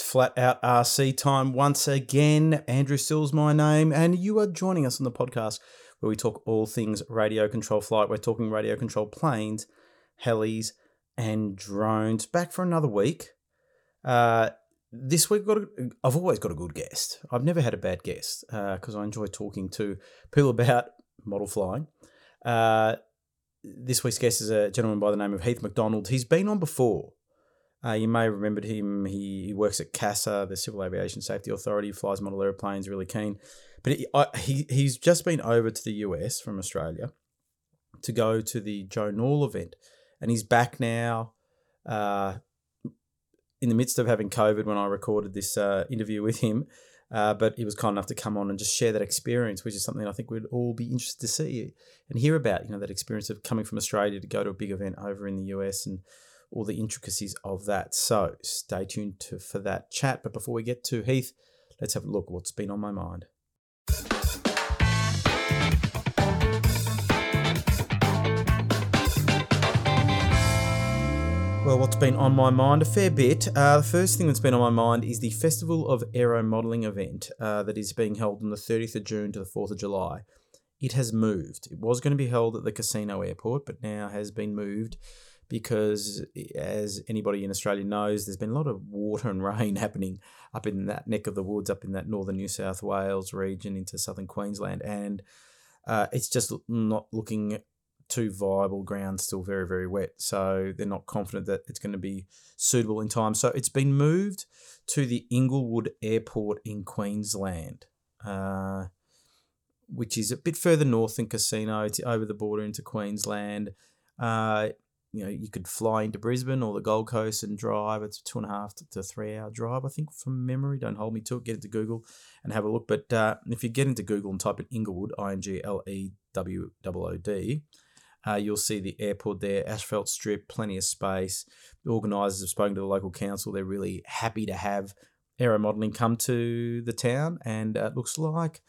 It's flat out RC time once again. Andrew Sill's my name, and you are joining us on the podcast where we talk all things radio control flight. We're talking radio control planes, helis, and drones. Back for another week. Uh, this week, got a, I've always got a good guest. I've never had a bad guest because uh, I enjoy talking to people about model flying. Uh, this week's guest is a gentleman by the name of Heath McDonald. He's been on before. Uh, you may have remembered him. He, he works at CASA, the Civil Aviation Safety Authority, flies model airplanes, really keen. But I, he he's just been over to the US from Australia to go to the Joe Nall event. And he's back now uh, in the midst of having COVID when I recorded this uh, interview with him. Uh, but he was kind enough to come on and just share that experience, which is something I think we'd all be interested to see and hear about. You know, that experience of coming from Australia to go to a big event over in the US and all the intricacies of that. So stay tuned to, for that chat. But before we get to Heath, let's have a look what's been on my mind. Well, what's been on my mind? A fair bit. Uh, the first thing that's been on my mind is the Festival of Aero Modelling event uh, that is being held on the 30th of June to the 4th of July. It has moved. It was going to be held at the Casino airport, but now has been moved because, as anybody in Australia knows, there's been a lot of water and rain happening up in that neck of the woods, up in that northern New South Wales region into southern Queensland, and uh, it's just not looking too viable ground, still very, very wet. So they're not confident that it's going to be suitable in time. So it's been moved to the Inglewood Airport in Queensland. Uh, which is a bit further north than Casino. It's over the border into Queensland. Uh, you know, you could fly into Brisbane or the Gold Coast and drive. It's a two and a half to three hour drive, I think, from memory. Don't hold me to it. Get into Google and have a look. But uh, if you get into Google and type in Inglewood, I N G L E W O O D, uh, you'll see the airport there, asphalt strip, plenty of space. The organisers have spoken to the local council. They're really happy to have aero modelling come to the town, and uh, it looks like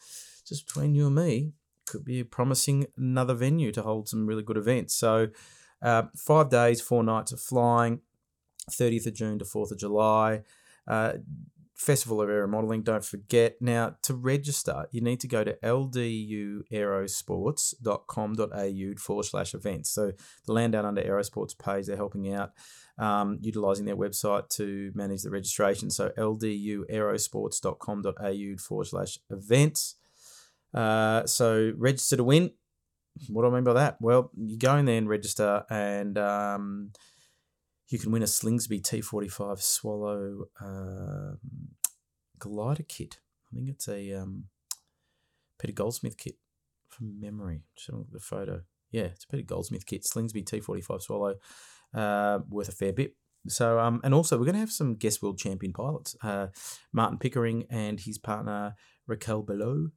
just between you and me, could be a promising another venue to hold some really good events. So uh, five days, four nights of flying, 30th of June to 4th of July. Uh, Festival of Aero Modelling, don't forget. Now, to register, you need to go to lduaerosports.com.au forward slash events. So, the land down under Aerosports page, they're helping out, um, utilising their website to manage the registration. So, lduaerosports.com.au forward slash events. Uh, so, register to win what do I mean by that? Well, you go in there and register, and um, you can win a Slingsby T45 Swallow uh, glider kit. I think it's a um, Peter Goldsmith kit from memory. Just look at the photo. Yeah, it's a Peter Goldsmith kit, Slingsby T45 Swallow, uh, worth a fair bit. So, um, and also we're going to have some guest world champion pilots, uh, Martin Pickering and his partner Raquel Below.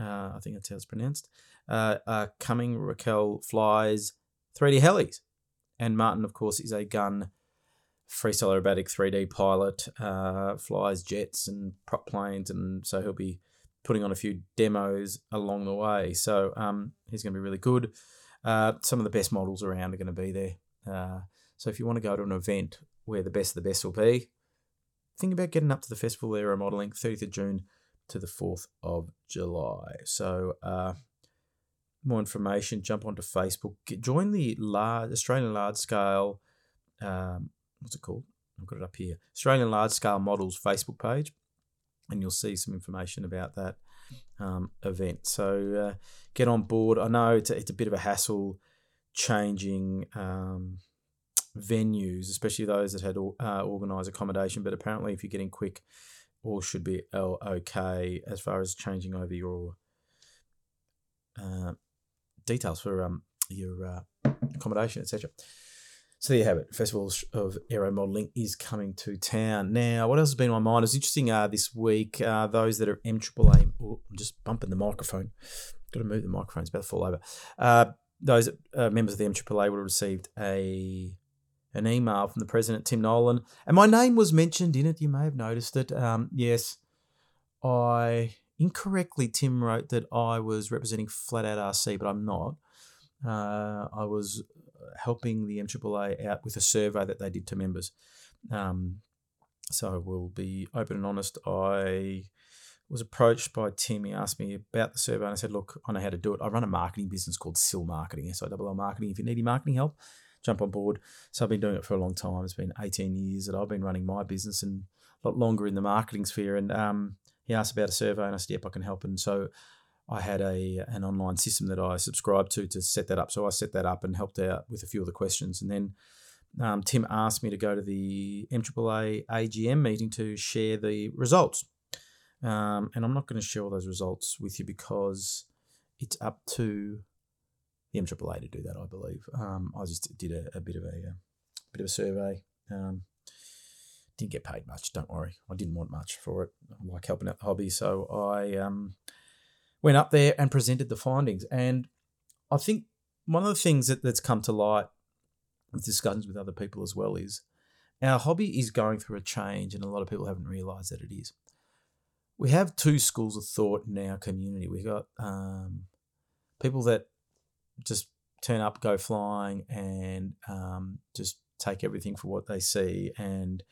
Uh, I think that's how it's pronounced uh, coming. Raquel flies 3D helis. And Martin, of course, is a gun freestyle aerobatic 3D pilot, uh, flies jets and prop planes, and so he'll be putting on a few demos along the way. So um, he's going to be really good. Uh, some of the best models around are going to be there. Uh, so if you want to go to an event where the best of the best will be, think about getting up to the Festival Aero Modelling, 30th of June to the 4th of July. So uh, more information, jump onto Facebook, get, join the large Australian large scale. Um, what's it called? I've got it up here. Australian large scale models Facebook page, and you'll see some information about that um, event. So uh, get on board. I know it's a, it's a bit of a hassle changing um, venues, especially those that had uh, organised accommodation. But apparently, if you're getting quick, all should be okay as far as changing over your uh, details for um, your uh, accommodation, etc. So there you have it. Festival of Aero Modelling is coming to town. Now, what else has been on my mind? It's interesting uh, this week, uh, those that are MAAA, oh, I'm just bumping the microphone. Got to move the microphone, it's about to fall over. Uh, those uh, members of the MAAA would have received a an email from the president, Tim Nolan, and my name was mentioned in it. You may have noticed it. Um, yes, I incorrectly, Tim wrote that I was representing Flat Out RC, but I'm not. Uh, I was helping the MAAA out with a survey that they did to members. Um, so we'll be open and honest. I was approached by Tim. He asked me about the survey, and I said, "Look, I know how to do it. I run a marketing business called Sill Marketing, S I L L Marketing. If you need any marketing help, jump on board." So I've been doing it for a long time. It's been 18 years that I've been running my business, and a lot longer in the marketing sphere. And um, he asked about a survey, and I said, "Yep, I can help." And so I had a an online system that I subscribed to to set that up. So I set that up and helped out with a few of the questions, and then um, Tim asked me to go to the MAAA AGM meeting to share the results. Um, and I'm not going to share all those results with you because it's up to the MAAA to do that, I believe. Um, I just did a, a, bit of a, a, bit of a survey. Um, didn't get paid much, don't worry. I didn't want much for it. I like helping out the hobby. So I um, went up there and presented the findings. And I think one of the things that, that's come to light with discussions with other people as well is our hobby is going through a change, and a lot of people haven't realised that it is. We have two schools of thought in our community. We've got um, people that just turn up, go flying, and um, just take everything for what they see, and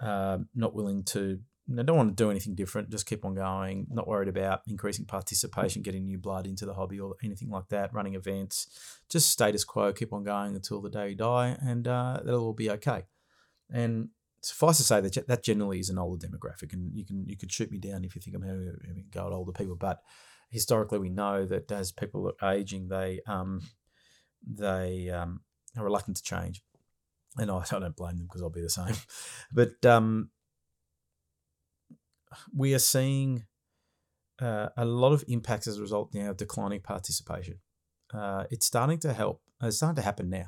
uh, not willing to they don't want to do anything different, just keep on going, not worried about increasing participation, getting new blood into the hobby or anything like that, running events, just status quo, keep on going until the day you die, and uh, that'll all be okay. And suffice to say that that generally is an older demographic, and you can you could shoot me down if you think I'm having a go at older people, but historically we know that as people are aging, they um, they um, are reluctant to change, and I, don't blame them because I'll be the same, but um, we are seeing uh, a lot of impacts as a result now of declining participation. Uh, it's starting to help. It's starting to happen now.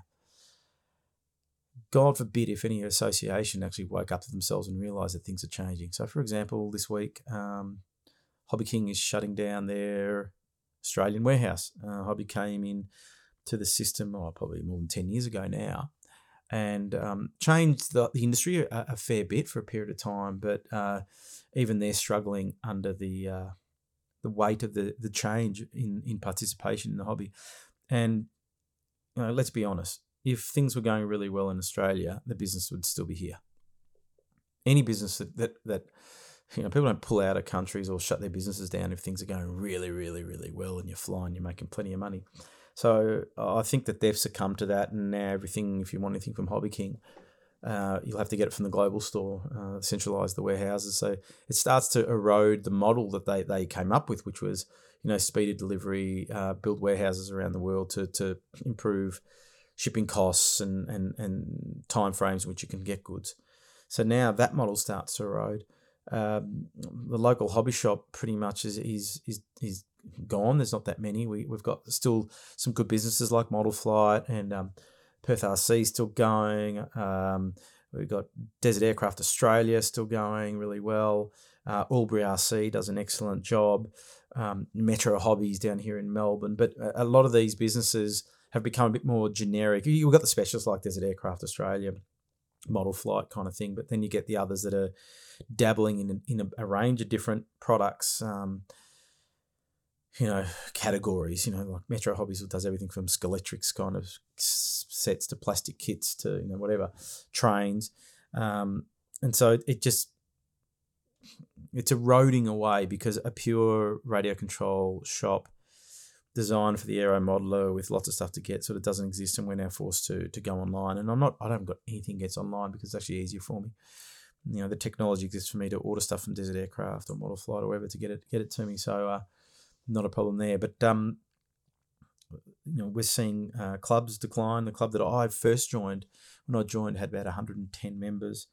God forbid if any association actually woke up to themselves and realised that things are changing. So, for example, this week, um, Hobby King is shutting down their Australian warehouse. Uh, Hobby came in to the system, oh, probably more than 10 years ago now, and um, changed the, industry a, a, fair bit for a period of time. But uh, even they're struggling under the uh, the weight of the the change in in participation in the hobby. And you know, let's be honest, if things were going really well in Australia, the business would still be here. Any business that that, that you know, people don't pull out of countries or shut their businesses down if things are going really, really, really well and you're flying, you're making plenty of money. So I think that they've succumbed to that, and now everything, if you want anything from Hobby King, uh, you'll have to get it from the global store, uh, centralize the warehouses. So it starts to erode the model that they, they came up with, which was you know speeded delivery, uh, build warehouses around the world to to improve shipping costs and and and time frames in which you can get goods. So now that model starts to erode. Um, the local hobby shop pretty much is is is, is gone. There's not that many. We we've got still some good businesses like Model Flight and um, Perth RC still going. Um, we've got Desert Aircraft Australia still going really well. Uh, Albury RC does an excellent job. Um, Metro Hobbies down here in Melbourne, but a, a lot of these businesses have become a bit more generic. You've got the specialists like Desert Aircraft Australia, Model Flight kind of thing, but then you get the others that are dabbling in, in a, a range of different products. Um, you know, categories. You know, like Metro Hobbies does everything from Scalextric kind of sets to plastic kits to you know whatever trains, um, and so it just it's eroding away because a pure radio control shop designed for the aero modeler with lots of stuff to get sort of doesn't exist and we're now forced to to go online and I'm not I don't got anything gets online because it's actually easier for me you know the technology exists for me to order stuff from Desert Aircraft or Model Flight or whatever to get it get it to me so uh, not a problem there. But um, you know, we're seeing uh, clubs decline. The club that I first joined, when I joined, had about 110 members.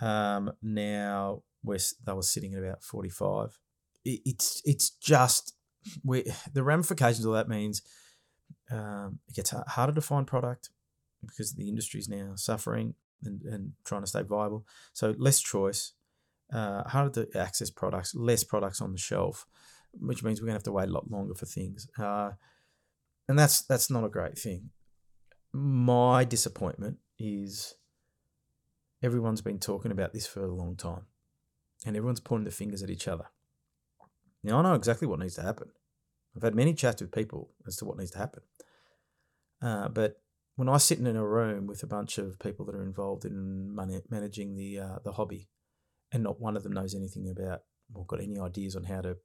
Um, now we're, they were sitting at about 45. It, it's it's just we the ramifications of that means um, it gets harder to find product because the industry is now suffering and, and trying to stay viable. So less choice, uh, harder to access products, less products on the shelf which means we're going to have to wait a lot longer for things. Uh, and that's that's not a great thing. My disappointment is everyone's been talking about this for a long time, and everyone's pointing the fingers at each other. Now I know exactly what needs to happen. I've had many chats with people as to what needs to happen. Uh, but when I sit in a room with a bunch of people that are involved in managing the uh, the hobby, and not one of them knows anything about or got any ideas on how to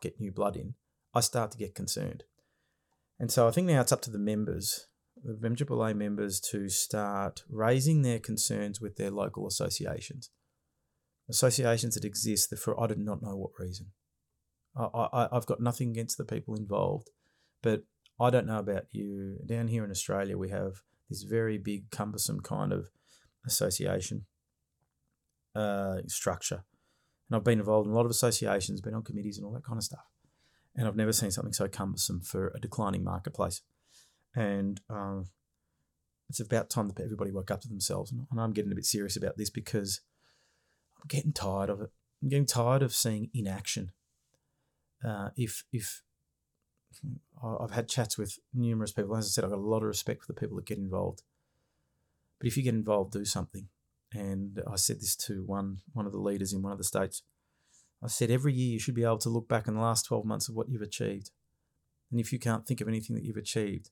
get new blood in, I start to get concerned. And so I think now it's up to the members, the MAAA members, to start raising their concerns with their local associations. Associations that exist for I did not know what reason. I, I, I've got nothing against the people involved, but I don't know about you. Down here in Australia, we have this very big, cumbersome kind of association uh, structure. And I've been involved in a lot of associations, been on committees and all that kind of stuff. And I've never seen something so cumbersome for a declining marketplace. And um, it's about time that everybody woke up to themselves. And I'm getting a bit serious about this because I'm getting tired of it. I'm getting tired of seeing inaction. Uh, if if I've had chats with numerous people, as I said, I've got a lot of respect for the people that get involved. But if you get involved, do something. And I said this to one one of the leaders in one of the states. I said every year you should be able to look back in the last 12 months of what you've achieved. And if you can't think of anything that you've achieved,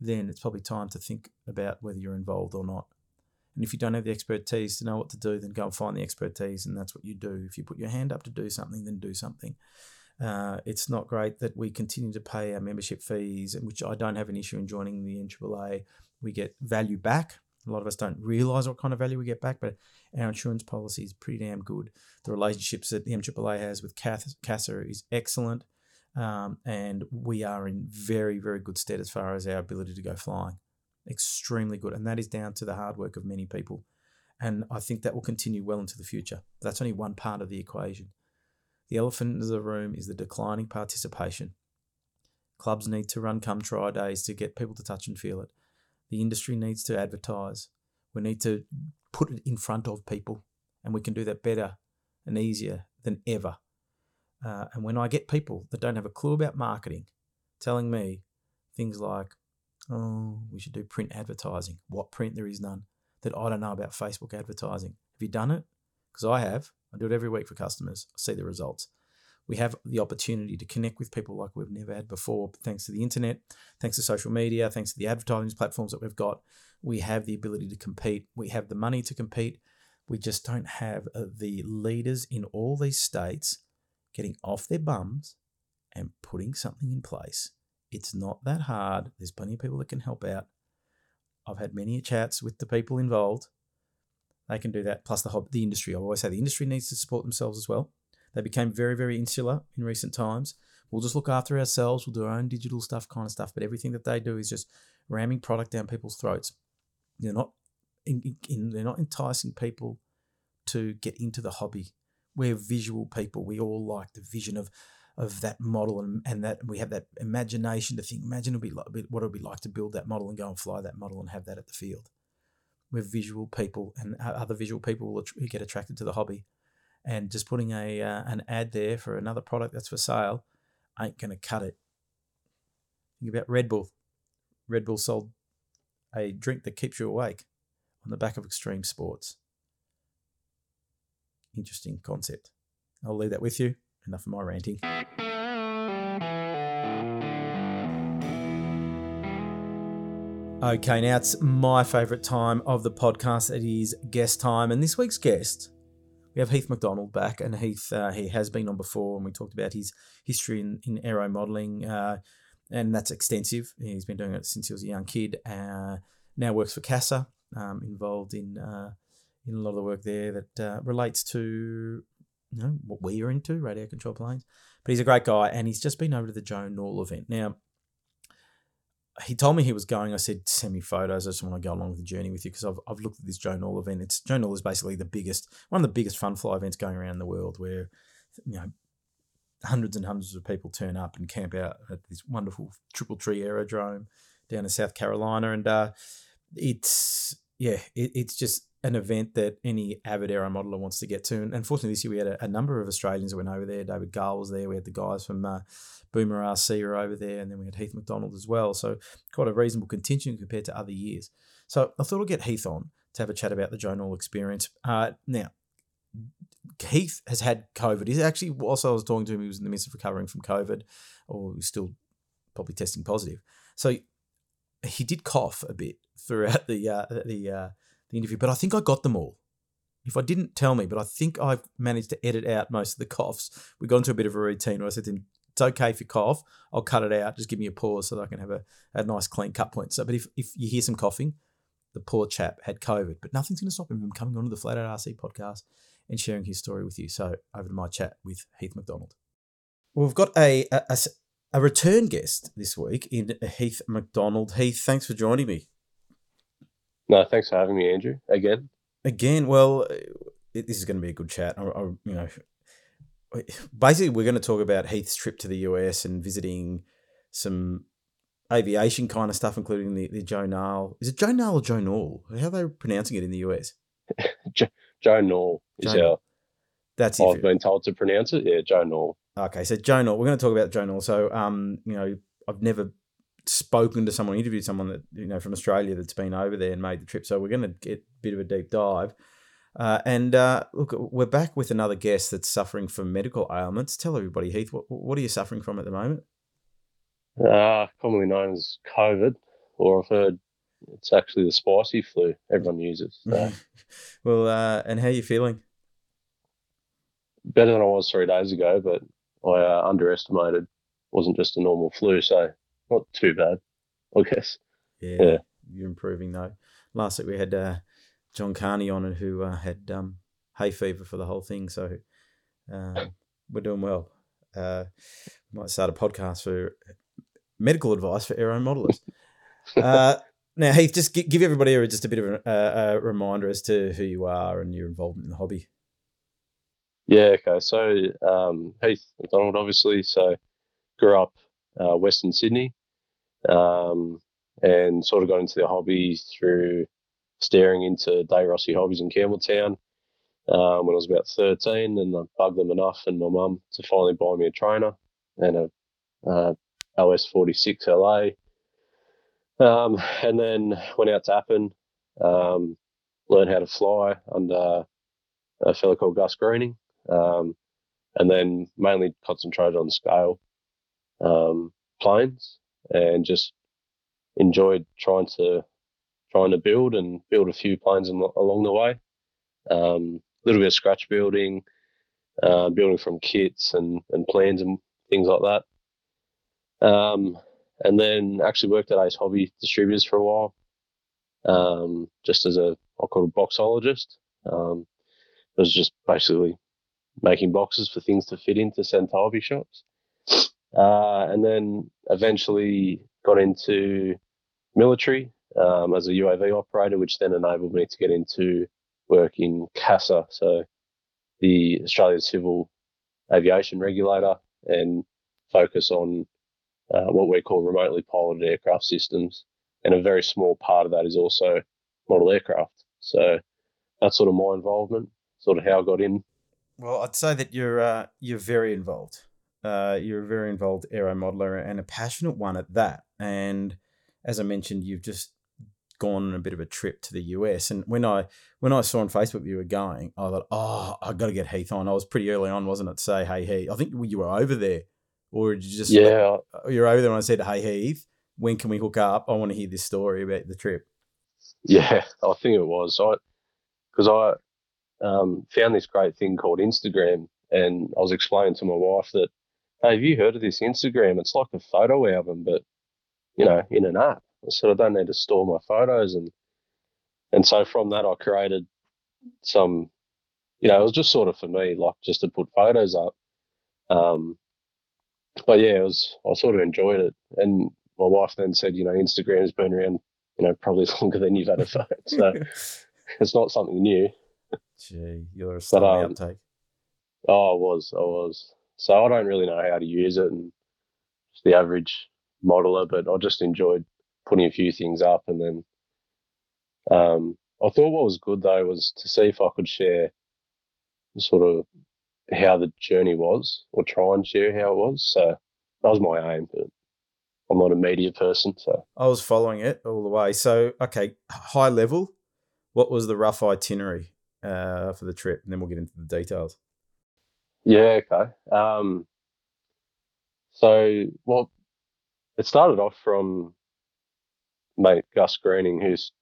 then it's probably time to think about whether you're involved or not. And if you don't have the expertise to know what to do, then go and find the expertise, and that's what you do. If you put your hand up to do something, then do something. Uh, it's not great that we continue to pay our membership fees, which I don't have an issue in joining the MAAA. We get value back. A lot of us don't realise what kind of value we get back, but our insurance policy is pretty damn good. The relationships that the MAAA has with CASA is excellent, um, and we are in very, very good stead as far as our ability to go flying. Extremely good, and that is down to the hard work of many people. And I think that will continue well into the future. That's only one part of the equation. The elephant in the room is the declining participation. Clubs need to run come try days to get people to touch and feel it. The industry needs to advertise. We need to put it in front of people, and we can do that better and easier than ever. Uh, and when I get people that don't have a clue about marketing telling me things like, oh, we should do print advertising, what print there is none, that I don't know about Facebook advertising. Have you done it? Because I have. I do it every week for customers. I see the results. We have the opportunity to connect with people like we've never had before, thanks to the internet, thanks to social media, thanks to the advertising platforms that we've got. We have the ability to compete. We have the money to compete. We just don't have uh, the leaders in all these states getting off their bums and putting something in place. It's not that hard. There's plenty of people that can help out. I've had many chats with the people involved they can do that. Plus the whole, the industry. I always say the industry needs to support themselves as well. They became very very insular in recent times. We'll just look after ourselves. We'll do our own digital stuff, kind of stuff. But everything that they do is just ramming product down people's throats. They're not in, in, they're not enticing people to get into the hobby. We're visual people. We all like the vision of of that model and, and that we have that imagination to think imagine it'll be like, what it would be like to build that model and go and fly that model and have that at the field we're visual people, and uh, other visual people will get attracted to the hobby. And just putting a uh, an ad there for another product that's for sale ain't going to cut it. Think about Red Bull. Red Bull sold a drink that keeps you awake on the back of extreme sports. Interesting concept. I'll leave that with you. Enough of my ranting. Okay, now it's my favourite time of the podcast. It is guest time, and this week's guest, we have Heath McDonald back, and Heath uh, he has been on before, and we talked about his history in, in aero modelling, uh, and that's extensive. He's been doing it since he was a young kid. Uh, now works for CASA, um, involved in uh, in a lot of the work there that uh, relates to you know what we are into, radio control planes. But he's a great guy, and he's just been over to the Joe Nall event now he told me he was going. I said, send me photos. I just want to go along with the journey with you because I've, I've looked at this Joe Nall event. It's Joe Nall is basically the biggest, one of the biggest fun fly events going around the world where, you know, hundreds and hundreds of people turn up and camp out at this wonderful Triple Tree Aerodrome down in South Carolina. And uh, it's, yeah, it, it's just an event that any avid aero modeler wants to get to. And unfortunately, this year we had a, a, number of Australians that went over there. David Gull was there. We had the guys from uh, Boomer RC were over there, and then we had Heath McDonald as well. So quite a reasonable contingent compared to other years. So I thought I'd get Heath on to have a chat about the Nall experience. Uh, now, Heath has had COVID. He's actually, whilst I was talking to him, he was in the midst of recovering from COVID, or he's still probably testing positive. So he did cough a bit throughout the uh, the uh, the interview, but I think I got them all. if I didn't tell me, but I think I've managed to edit out most of the coughs. We got into a bit of a routine where I said to him, it's okay if you cough. I'll cut it out. Just give me a pause so that I can have a, a nice clean cut point. So, but if, if you hear some coughing, the poor chap had COVID, but nothing's going to stop him from coming onto the Flat Out RC podcast and sharing his story with you. So over to my chat with Heath McDonald. Well, we've got a, a, a return guest this week in Heath McDonald. Heath, thanks for joining me. No, thanks for having me, Andrew. Again. Again, well, this is going to be a good chat. I, I, you know, basically, we're going to talk about Heath's trip to the US and visiting some aviation kind of stuff, including the, the Joe Nall. Is it Joe Nall or Joe Nall? How are they pronouncing it in the US? Joe, Joe Nall is Joe, how that's I've been told to pronounce it. Yeah, Joe Nall. Okay, so Joe Nall. We're going to talk about Joe Nall. So, um, you know, I've never spoken to someone, interviewed someone that you know from Australia that's been over there and made the trip. So we're going to get a bit of a deep dive. Uh, and uh, look, we're back with another guest that's suffering from medical ailments. Tell everybody, Heath, what, what are you suffering from at the moment? Uh, commonly known as COVID, or I've heard it's actually the spicy flu everyone uses. So. well, uh, and how are you feeling? Better than I was three days ago, but I uh, underestimated. wasn't just a normal flu, so not too bad, I guess. Yeah, yeah. you're improving though. Last week we had uh, John Carney on it, who uh, had um, hay fever for the whole thing, so um, we're doing well. Uh, might start a podcast for medical advice for aero modelers. Uh, now, Heath, just give everybody just a bit of a, a, reminder as to who you are and your involvement in the hobby. Yeah, okay. So, um, Heath McDonald, obviously. So, grew up uh, Western Sydney um, and sort of got into the hobby through staring into Dave Rossi Hobbies in Campbelltown um, when I was about 13. And I bugged them enough and my mum to finally buy me a trainer and a uh, OS 46 LA. Um, and then went out to Appin, um, learned how to fly under a fellow called Gus Greening, um, and then mainly concentrated on scale um, planes and just enjoyed trying to trying to build and build a few planes along the way. A um, little bit of scratch building, uh, building from kits and, and plans and things like that. Um, and then actually worked at Ace Hobby Distributors for a while, um, just as a I call it a boxologist. Um, it was just basically making boxes for things to fit into send to hobby shops. Uh, and then eventually got into military um, as a UAV operator, which then enabled me to get into work in CASA, so the Australian Civil Aviation Regulator, and focus on uh, what we call remotely piloted aircraft systems. And a very small part of that is also model aircraft. So that's sort of my involvement, sort of how I got in. Well, I'd say that you're uh, you're very involved. Uh, you're a very involved aero modeler and a passionate one at that. And as I mentioned, you've just gone on a bit of a trip to the US. And when I when I saw on Facebook you were going, I thought, oh, I've got to get Heath on. I was pretty early on, wasn't it? Say, hey, Heath. I think you were over there or did you just yeah like, you're over there and I said hey Heath when can we hook up I want to hear this story about the trip yeah I think it was I because I um, found this great thing called Instagram and I was explaining to my wife that hey have you heard of this Instagram it's like a photo album but you know in an app I said I don't need to store my photos and and so from that I created some you know it was just sort of for me like just to put photos up um, but yeah, it was I sort of enjoyed it. And my wife then said, you know, Instagram's been around, you know, probably longer than you've had a phone, so it's not something new. Gee, you're a slow um, outtake. Oh, I was, I was. So I don't really know how to use it, and just the average modeler, but I just enjoyed putting a few things up, and then um, I thought what was good though was to see if I could share sort of how the journey was or try and share how it was. So that was my aim, but I'm not a media person. So I was following it all the way. So, okay, high level, what was the rough itinerary uh, for the trip? And then we'll get into the details. Yeah, okay. Um, so, well, it started off from mate Gus Greening, who's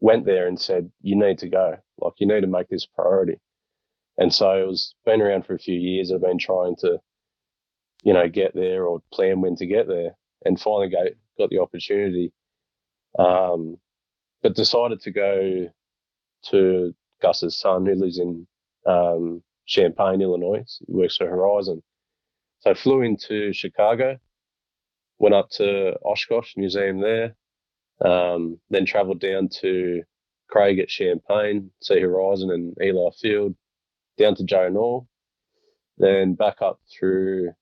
went there and said, "You need to go." Like you need to make this priority. And so it was been around for a few years. I've been trying to, you know, get there or plan when to get there, and finally got got the opportunity. Um, but decided to go to Gus's son, who lives in um, Champaign, Illinois. He works for Horizon. So I flew into Chicago, went up to Oshkosh Museum there, um, then travelled down to Craig at Champaign, see Horizon and Eli Field, down to Joe Nall, then back up through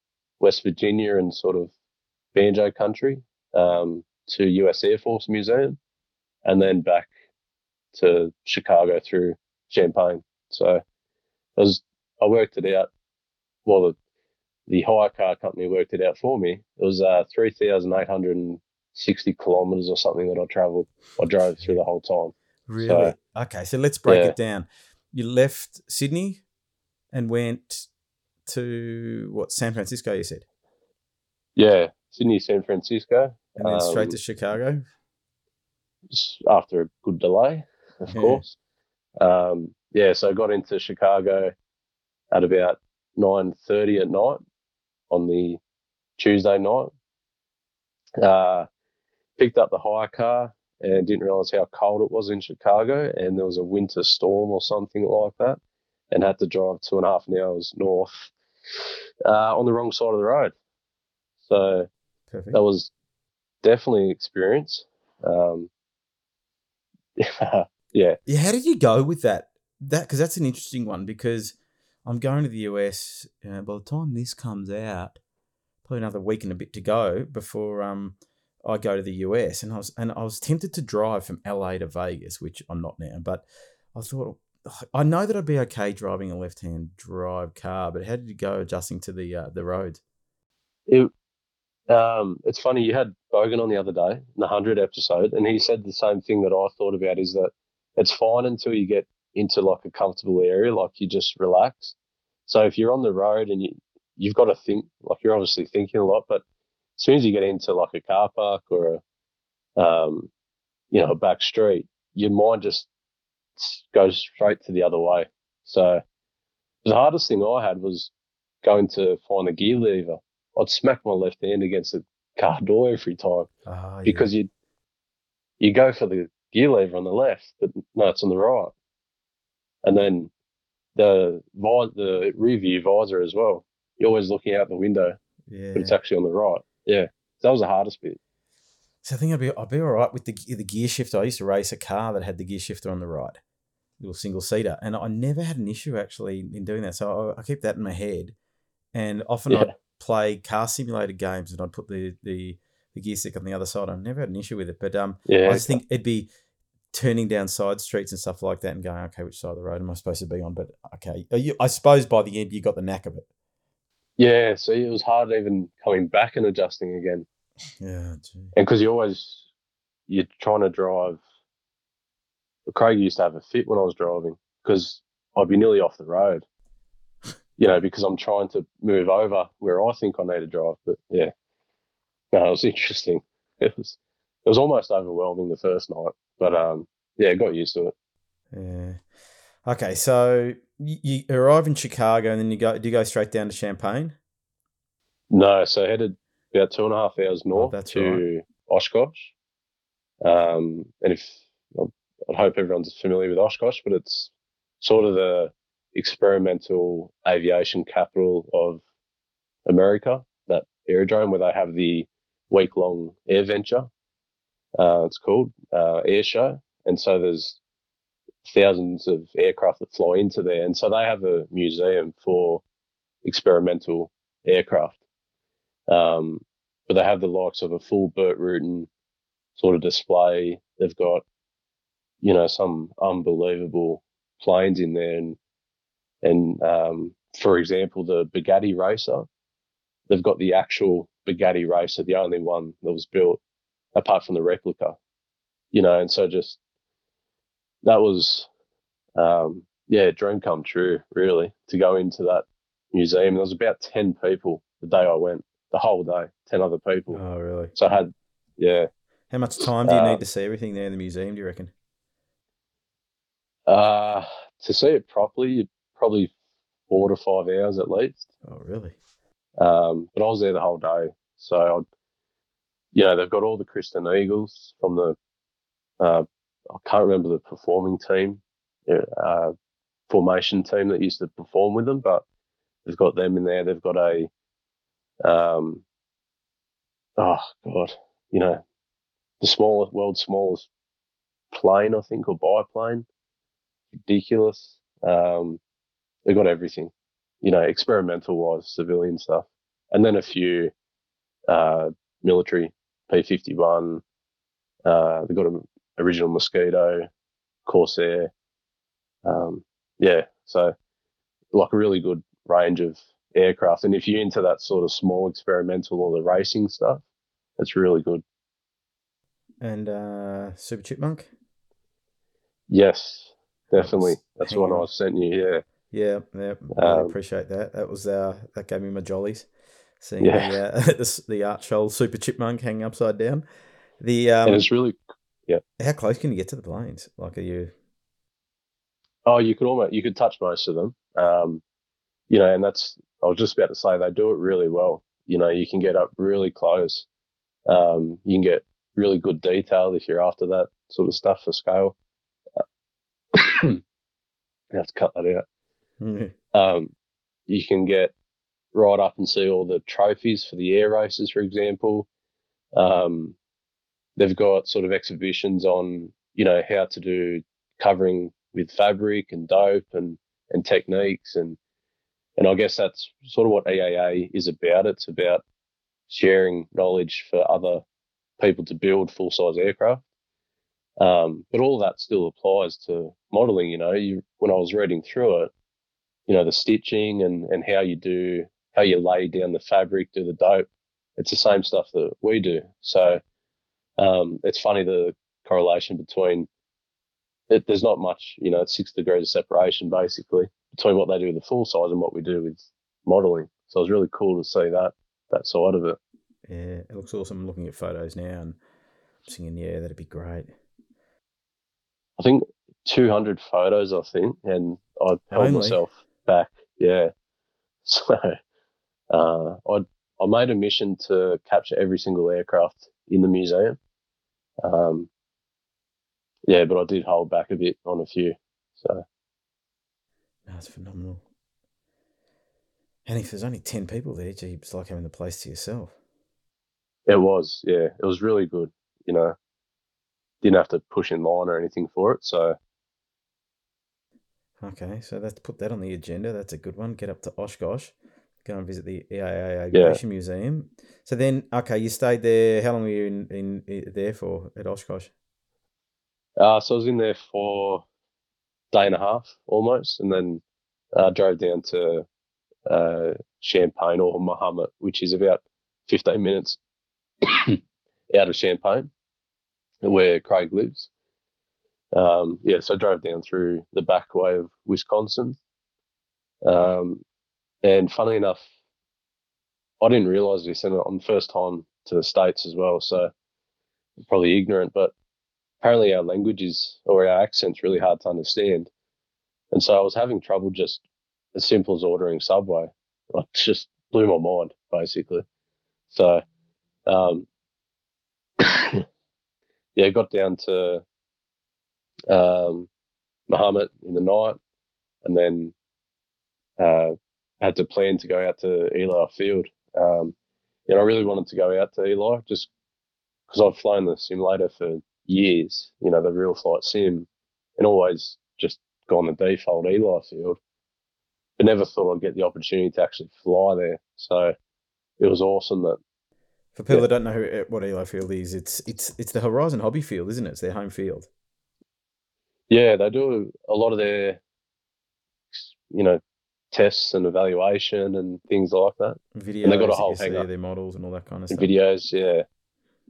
West Virginia and sort of banjo country um, to US Air Force Museum, and then back to Chicago through Champaign. So it was I worked it out. Well, the, the hire car company worked it out for me. It was uh, three thousand eight hundred and sixty kilometers or something that I travelled. I drove through the whole time. Really? So, okay, so let's break yeah. it down. You left Sydney and went to what San Francisco? You said. Yeah, Sydney, San Francisco, and then straight um, to Chicago. After a good delay, of yeah. course. Um, yeah, so I got into Chicago at about nine thirty at night on the Tuesday night. Uh, picked up the hire car and didn't realize how cold it was in Chicago, and there was a winter storm or something like that, and had to drive two and a half hours north uh, on the wrong side of the road. So Perfect. that was definitely an experience. Um, yeah. Yeah. How did you go with that? That because that's an interesting one because I'm going to the US. Uh, by the time this comes out, probably another week and a bit to go before um I go to the US. And I was and I was tempted to drive from LA to Vegas, which I'm not now. But I thought I know that I'd be okay driving a left hand drive car. But how did you go adjusting to the uh, the roads? It um, it's funny you had Bogan on the other day in the hundred episode, and he said the same thing that I thought about is that it's fine until you get into like a comfortable area, like you just relax. So if you're on the road and you you've got to think, like you're obviously thinking a lot, but as soon as you get into like a car park or a um, you know a back street, your mind just goes straight to the other way. So the hardest thing I had was going to find the gear lever. I'd smack my left hand against the car door every time oh, because yeah. you you go for the gear lever on the left, but no, it's on the right and then the the rear view visor as well. You're always looking out the window, yeah. but it's actually on the right. Yeah, that was the hardest bit. So I think I'd be I'd be all right with the the gear shifter. I used to race a car that had the gear shifter on the right, little single seater, and I never had an issue actually in doing that. So I, I keep that in my head, and often yeah. I'd play car simulated games and I'd put the the the gear stick on the other side. I never had an issue with it, but um, yeah, I just think it'd be turning down side streets and stuff like that and going, okay, which side of the road am I supposed to be on? But okay, you, I suppose by the end you got the knack of it. Yeah, so it was hard even coming back and adjusting again. Yeah, gee. and because you always you're trying to drive. Craig used to have a fit when I was driving because I'd be nearly off the road, you know, because I'm trying to move over where I think I need to drive. But yeah, no, it was interesting. It was it was almost overwhelming the first night, but um, yeah, got used to it. Yeah. Okay, so you, you arrive in Chicago and then you go. Do you go straight down to Champaign? No, so headed about two and a half hours oh, north oh, to right. Oshkosh. Um, and if I hope everyone's familiar with Oshkosh, but it's sort of the experimental aviation capital of America, that aerodrome where they have the week long air venture uh, it's called uh, air show, and so there's thousands of aircraft that fly into there, and so they have a museum for experimental aircraft. Um, but they have the likes of a full Burt Rutan sort of display. They've got, you know, some unbelievable planes in there, and and um, for example, the Bugatti Racer. They've got the actual Bugatti Racer, the only one that was built apart from the replica, you know, and so just that was, um, yeah, dream come true, really, to go into that museum. There was about 10 people the day I went, the whole day, 10 other people. Oh, really? So I had, yeah. How much time do you need to see everything there in the museum, do you reckon? Uh, to see it properly, probably four to five hours at least. Oh, really? Um, but I was there the whole day, so I, you know, they've got all the Christen Eagles from the. Uh, I can't remember the performing team, uh, formation team that used to perform with them, but they've got them in there. They've got a, um, oh god, you know, the smallest world's smallest plane, I think, or biplane. Ridiculous. Um, they've got everything, you know, experimental wise, civilian stuff, and then a few uh, military P fifty one. Uh, they've got an original Mosquito, Corsair. Um, yeah, so like a really good range of aircraft. And if you're into that sort of small experimental or the racing stuff, it's really good. And uh, Super Chipmunk? Yes, definitely. That's what I sent you. Yeah. Yeah, yeah, I um, appreciate that. That was uh, that gave me my jollies. Seeing yeah. the, uh, the the Super Chipmunk hanging upside down. The um, and it's really yeah. How close can you get to the planes? Like, are you? Oh, you could almost you could touch most of them. Um, you know, and that's I was just about to say they do it really well. You know, you can get up really close. Um, you can get really good detail if you're after that sort of stuff for scale. you have to cut that out. Mm-hmm. Um, you can get right up and see all the trophies for the air races, for example. Um, they've got sort of exhibitions on, you know, how to do covering with fabric and dope and, and techniques. And, and I guess that's sort of what EAA is about. It's about sharing knowledge for other people to build full size aircraft. Um, but all that still applies to modeling. You know, you, when I was reading through it, you know, the stitching and, and how you do, how you lay down the fabric, do the dope, it's the same stuff that we do. So um, it's funny the correlation between it, there's not much, you know, it's six degrees of separation basically between what they do with the full size and what we do with modeling. So it was really cool to see that that side of it. Yeah, it looks awesome. I'm looking at photos now and I'm thinking, yeah, that'd be great. I think 200 photos, I think, and I held Only. myself back. Yeah. So uh, I I made a mission to capture every single aircraft in the museum. Um, yeah, but I did hold back a bit on a few. So that's phenomenal. And if there's only ten people there, gee, it's like having the place to yourself. It was, yeah, it was really good. You know, didn't have to push in line or anything for it. So okay, so let's put that on the agenda. That's a good one. Get up to Oshkosh go and visit the EAA Aviation yeah. Museum. So then, okay, you stayed there. How long were you in, in, in there for at Oshkosh? Uh, so I was in there for a day and a half almost, and then uh, drove down to uh, Champaign or Mahomet, which is about 15 minutes out of Champaign, where Craig lives. Um, yeah, so I drove down through the back way of Wisconsin. Um, and funnily enough, I didn't realize this, and I'm first time to the States as well, so I'm probably ignorant, but apparently our language is, or our accent's really hard to understand. And so I was having trouble just as simple as ordering Subway. It just blew my mind, basically. So, um, yeah, got down to um, Mahomet in the night, and then uh, had to plan to go out to Eli Field. Um, and I really wanted to go out to Eli just because I've flown the simulator for years, you know, the real flight sim, and always just gone the default Eli Field, but never thought I'd get the opportunity to actually fly there. So it was awesome that. For people yeah. that don't know who, what Eli Field is, it's it's it's the Horizon Hobby Field, isn't it? It's their home field. Yeah, they do a lot of their, you know, tests and evaluation and things like that. Videos, and they got a whole hangar. Their models and all that kind of stuff. Videos, yeah.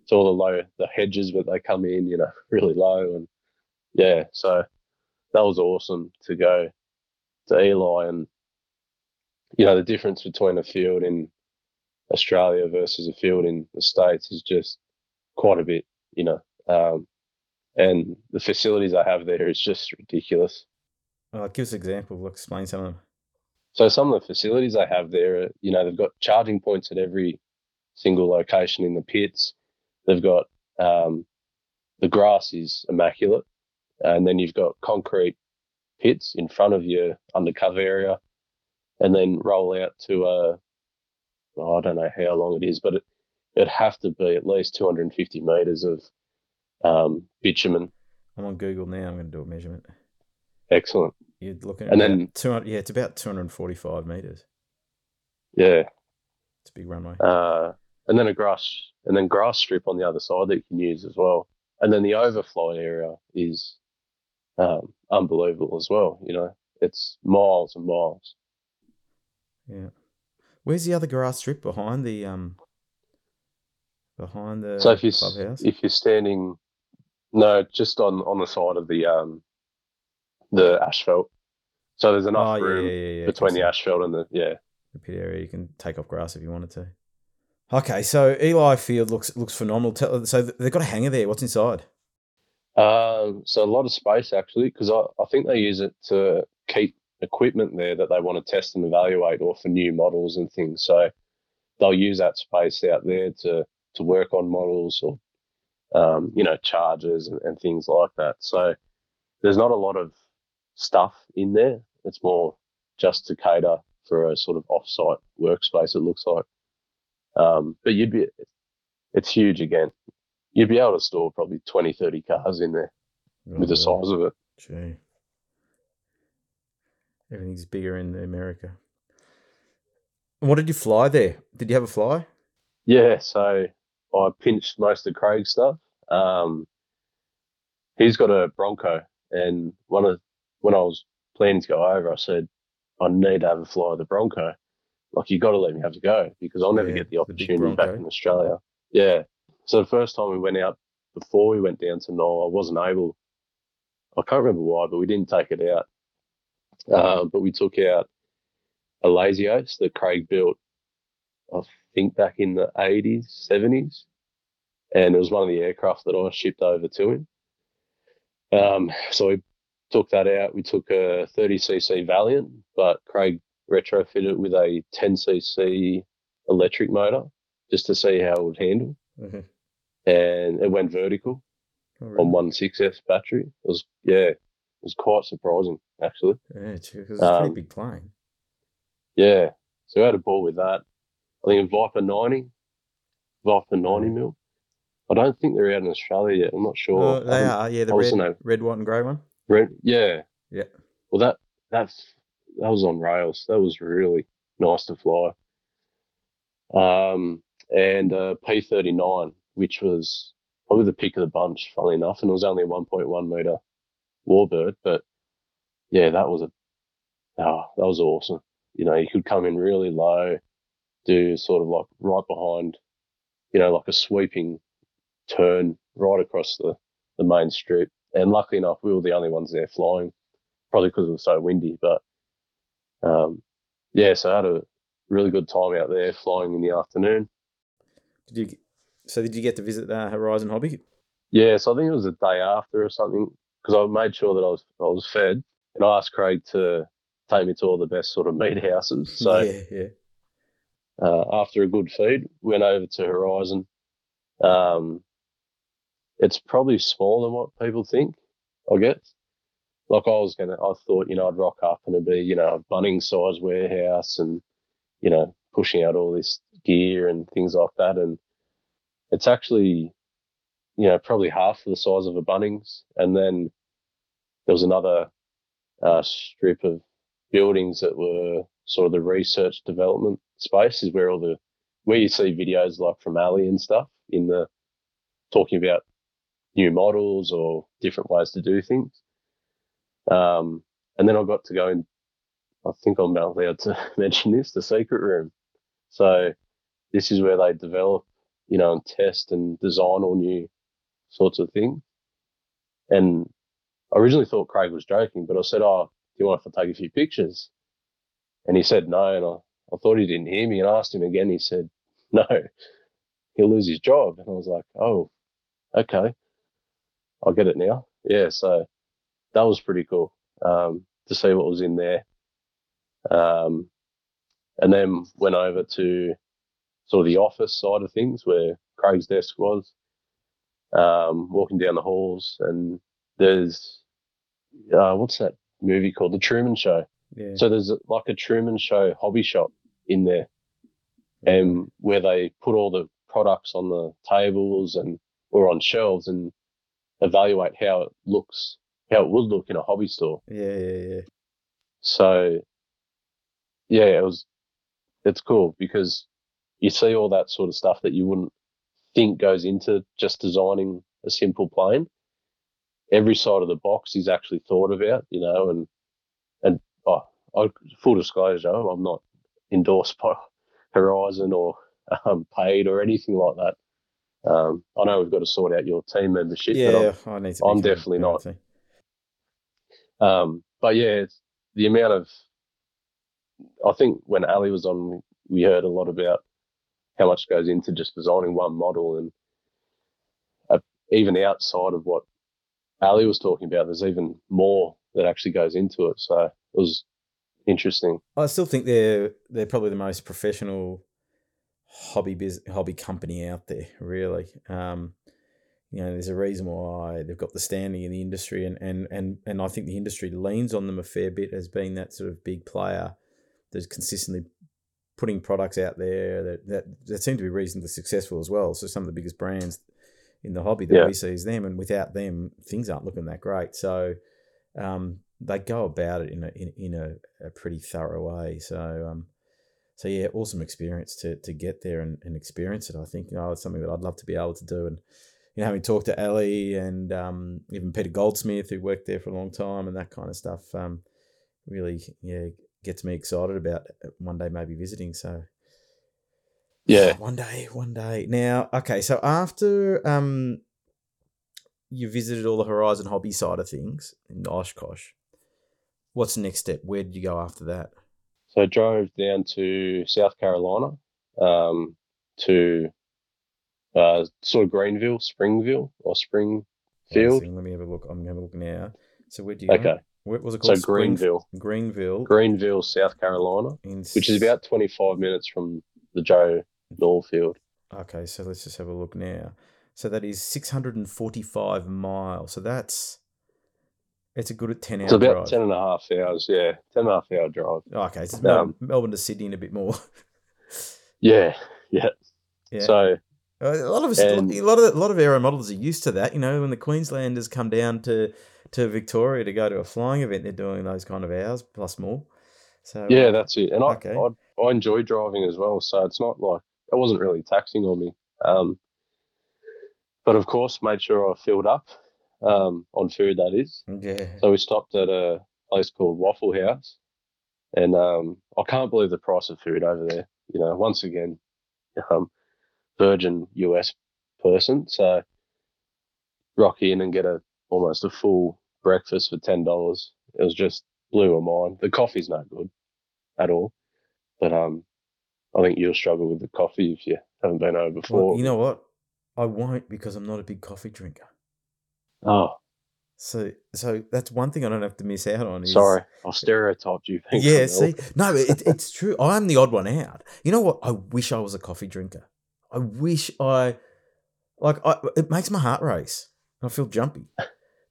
It's all the low, the hedges where they come in, you know, really low, and yeah. So that was awesome to go to Eli, and you know, the difference between a field in Australia versus a field in the states is just quite a bit. You know, um, and the facilities I have there is just ridiculous. Uh, give us an example. Explain some of them. So some of the facilities they have there, you know, they've got charging points at every single location in the pits. They've got um, the grass is immaculate, and then you've got concrete pits in front of your undercover area, and then roll out to a oh, I don't know how long it is, but it it'd have to be at least 250 meters of um, bitumen. I'm on Google now. I'm going to do a measurement. Excellent. You're looking at And then- 200. Yeah, it's about 245 meters. Yeah, It's a big runway. uh, and then a grass and then grass strip on the other side that you can use as well. And then the overflow area is um, unbelievable as well. You know, it's miles and miles. Yeah. Where's the other grass strip behind the um behind the so if you clubhouse? if you're standing, no, just on on the side of the um the asphalt. So there's enough oh room yeah, yeah, yeah. between the asphalt and the yeah. the pit area. You can take off grass if you wanted to. Okay, so Eli Field looks looks phenomenal. Tell, so they've got a hangar there. What's inside? Um, so a lot of space actually, because I, I think they use it to keep equipment there that they want to test and evaluate, or for new models and things. So they'll use that space out there to to work on models or um, you know charges and, and things like that. So there's not a lot of stuff in there. It's more just to cater for a sort of off-site workspace. It looks like, um, but you'd be it's huge again. You'd be able to store probably 20, 30 cars in there with the size of it. Gee. Everything's bigger in America. And what did you fly there? Did you have a fly? Yeah, so I pinched most of Craig's stuff. Um, he's got a Bronco, and one of when I was planning to go over, I said I need to have a fly of the Bronco. Like you got to let me have a go because I'll never Yeah, get the opportunity back in Australia. Yeah. So the first time we went out before we went down to Nall, I wasn't able. I can't remember why, but we didn't take it out. Uh, but we took out a Lazy that Craig built, I think back in the 80s, 70s. And it was one of the aircraft that I shipped over to him. Um, so we took that out. We took a 30cc Valiant, but Craig retrofitted it with a 10cc electric motor just to see how it would handle. Mhm. And it went vertical Oh, on really? one 6S battery. It was, yeah, it was quite surprising, actually. Yeah, because it's a pretty Um, big plane. Yeah. So we had a ball with that. I think a Viper 90, Viper 90 Mhm. mil. I don't think they're out in Australia yet. I'm not sure. I they are. Yeah, the red, red, white, and grey one. Rent, yeah. Yeah. Well, that that's that was on rails. That was really nice to fly. Um, and uh, P39, which was probably the pick of the bunch, funnily enough, and it was only a 1.1 meter warbird, but yeah, that was a oh, that was awesome. You know, you could come in really low, do sort of like right behind, you know, like a sweeping turn right across the the main strip. And luckily enough, we were the only ones there flying, probably because it was so windy. But um, yeah, so I had a really good time out there flying in the afternoon. Did you? So did you get to visit the Horizon Hobby? Yeah, so I think it was the day after or something because I made sure that I was I was fed, and I asked Craig to take me to all the best sort of meat houses. So yeah, yeah. uh, after a good feed, went over to Horizon. Um, it's probably smaller than what people think, I guess. Like I was gonna, I thought, you know, I'd rock up and it'd be, you know, a Bunnings size warehouse and, you know, pushing out all this gear and things like that. And it's actually, you know, probably half the size of a Bunnings. And then there was another uh, strip of buildings that were sort of the research development space is where all the where you see videos like from Ali and stuff in the talking about new models or different ways to do things. Um, and then I got to go in. I think I'm not allowed to mention this, the secret room. So this is where they develop, you know, and test and design all new sorts of things. And I originally thought Craig was joking, but I said, "Oh, do you want if I take a few pictures?" And he said no, and I, I thought he didn't hear me, and I asked him again. He said, "No, he'll lose his job." And I was like, "Oh, okay." I get it now. Yeah, so that was pretty cool um, to see what was in there. Um, and then went over to sort of the office side of things where Craig's desk was. Um, walking down the halls, and there's uh, what's that movie called? The Truman Show. Yeah. So there's like a Truman Show hobby shop in there, and where they put all the products on the tables and or on shelves and evaluate how it looks, how it would look in a hobby store. yeah, yeah, yeah. So yeah, it was it's cool because you see all that sort of stuff that you wouldn't think goes into just designing a simple plane. Every side of the box is actually thought about, you know, and and oh, I, full disclosure, I'm not endorsed by Horizon or um, paid or anything like that. Um, I know we've got to sort out your team membership, but I'm- Yeah, I need to. I'm definitely not. Um, but yeah, the amount of. I think when Ali was on, we heard a lot about how much goes into just designing one model, and uh, even outside of what Ali was talking about, there's even more that actually goes into it. So it was interesting. I still think they're they're probably the most professional hobby biz, hobby company out there. Really, um, you know, there's a reason why they've got the standing in the industry, and and and and I think the industry leans on them a fair bit as being that sort of big player that's consistently putting products out there that that, that seem to be reasonably successful as well. So some of the biggest brands in the hobby that Yeah. we see is them, and without them, things aren't looking that great. So um, they go about it in a in, in a, a pretty thorough way. So um, so yeah, awesome experience to to get there and, and experience it. I think you know it's something that I'd love to be able to do. And you know, having talked to Ali and um, even Peter Goldsmith, who worked there for a long time, and that kind of stuff, um, really yeah gets me excited about one day maybe visiting. So Yeah, one day, one day. Now, okay, so after um you visited all the Horizon hobby side of things in Oshkosh, what's the next step? Where did you go after that? So I drove down to South Carolina, um, to uh, sort of Greenville, Springville, or Springfield. Let me have a look. I'm gonna have a look now. So where do you go? Okay, What was it so called? Spring- Greenville, Greenville. Greenville, South Carolina. in which is about 25 minutes from the Joe Nall field. Okay, so let's just have a look now. So that is 645 miles. So that's it's a good at 10 hour It's about drive. 10 and a half hours, yeah, 10 and a half hour drive. Okay, so it's Um, Melbourne, Melbourne to Sydney and a bit more. Yeah, yeah. yeah. So, a lot of us, And- a lot of a lot of aero models are used to that. You know, when the Queenslanders come down to to Victoria to go to a flying event, they're doing those kind of hours plus more. So yeah, uh, that's it. And I, Okay. I, I enjoy driving as well, so it's not like it wasn't really taxing on me. Um, but of course, made sure I filled up um, on food, that is. yeah, So we stopped at a place called Waffle House, and um, I can't believe the price of food over there. You know, once again, um, virgin US person, so rock in and get a almost a full breakfast for ten dollars. It was just blew my mind. The coffee's no good at all, but um, I think you'll struggle with the coffee if you haven't been over before. well, you know what? I won't because I'm not a big coffee drinker. Oh, So so that's one thing I don't have to miss out on. Is, sorry, I've stereotyped you. Yeah, see, no, it, it's true. I'm the odd one out. You know what? I wish I was a coffee drinker. I wish I, like, I, it makes my heart race. I feel jumpy,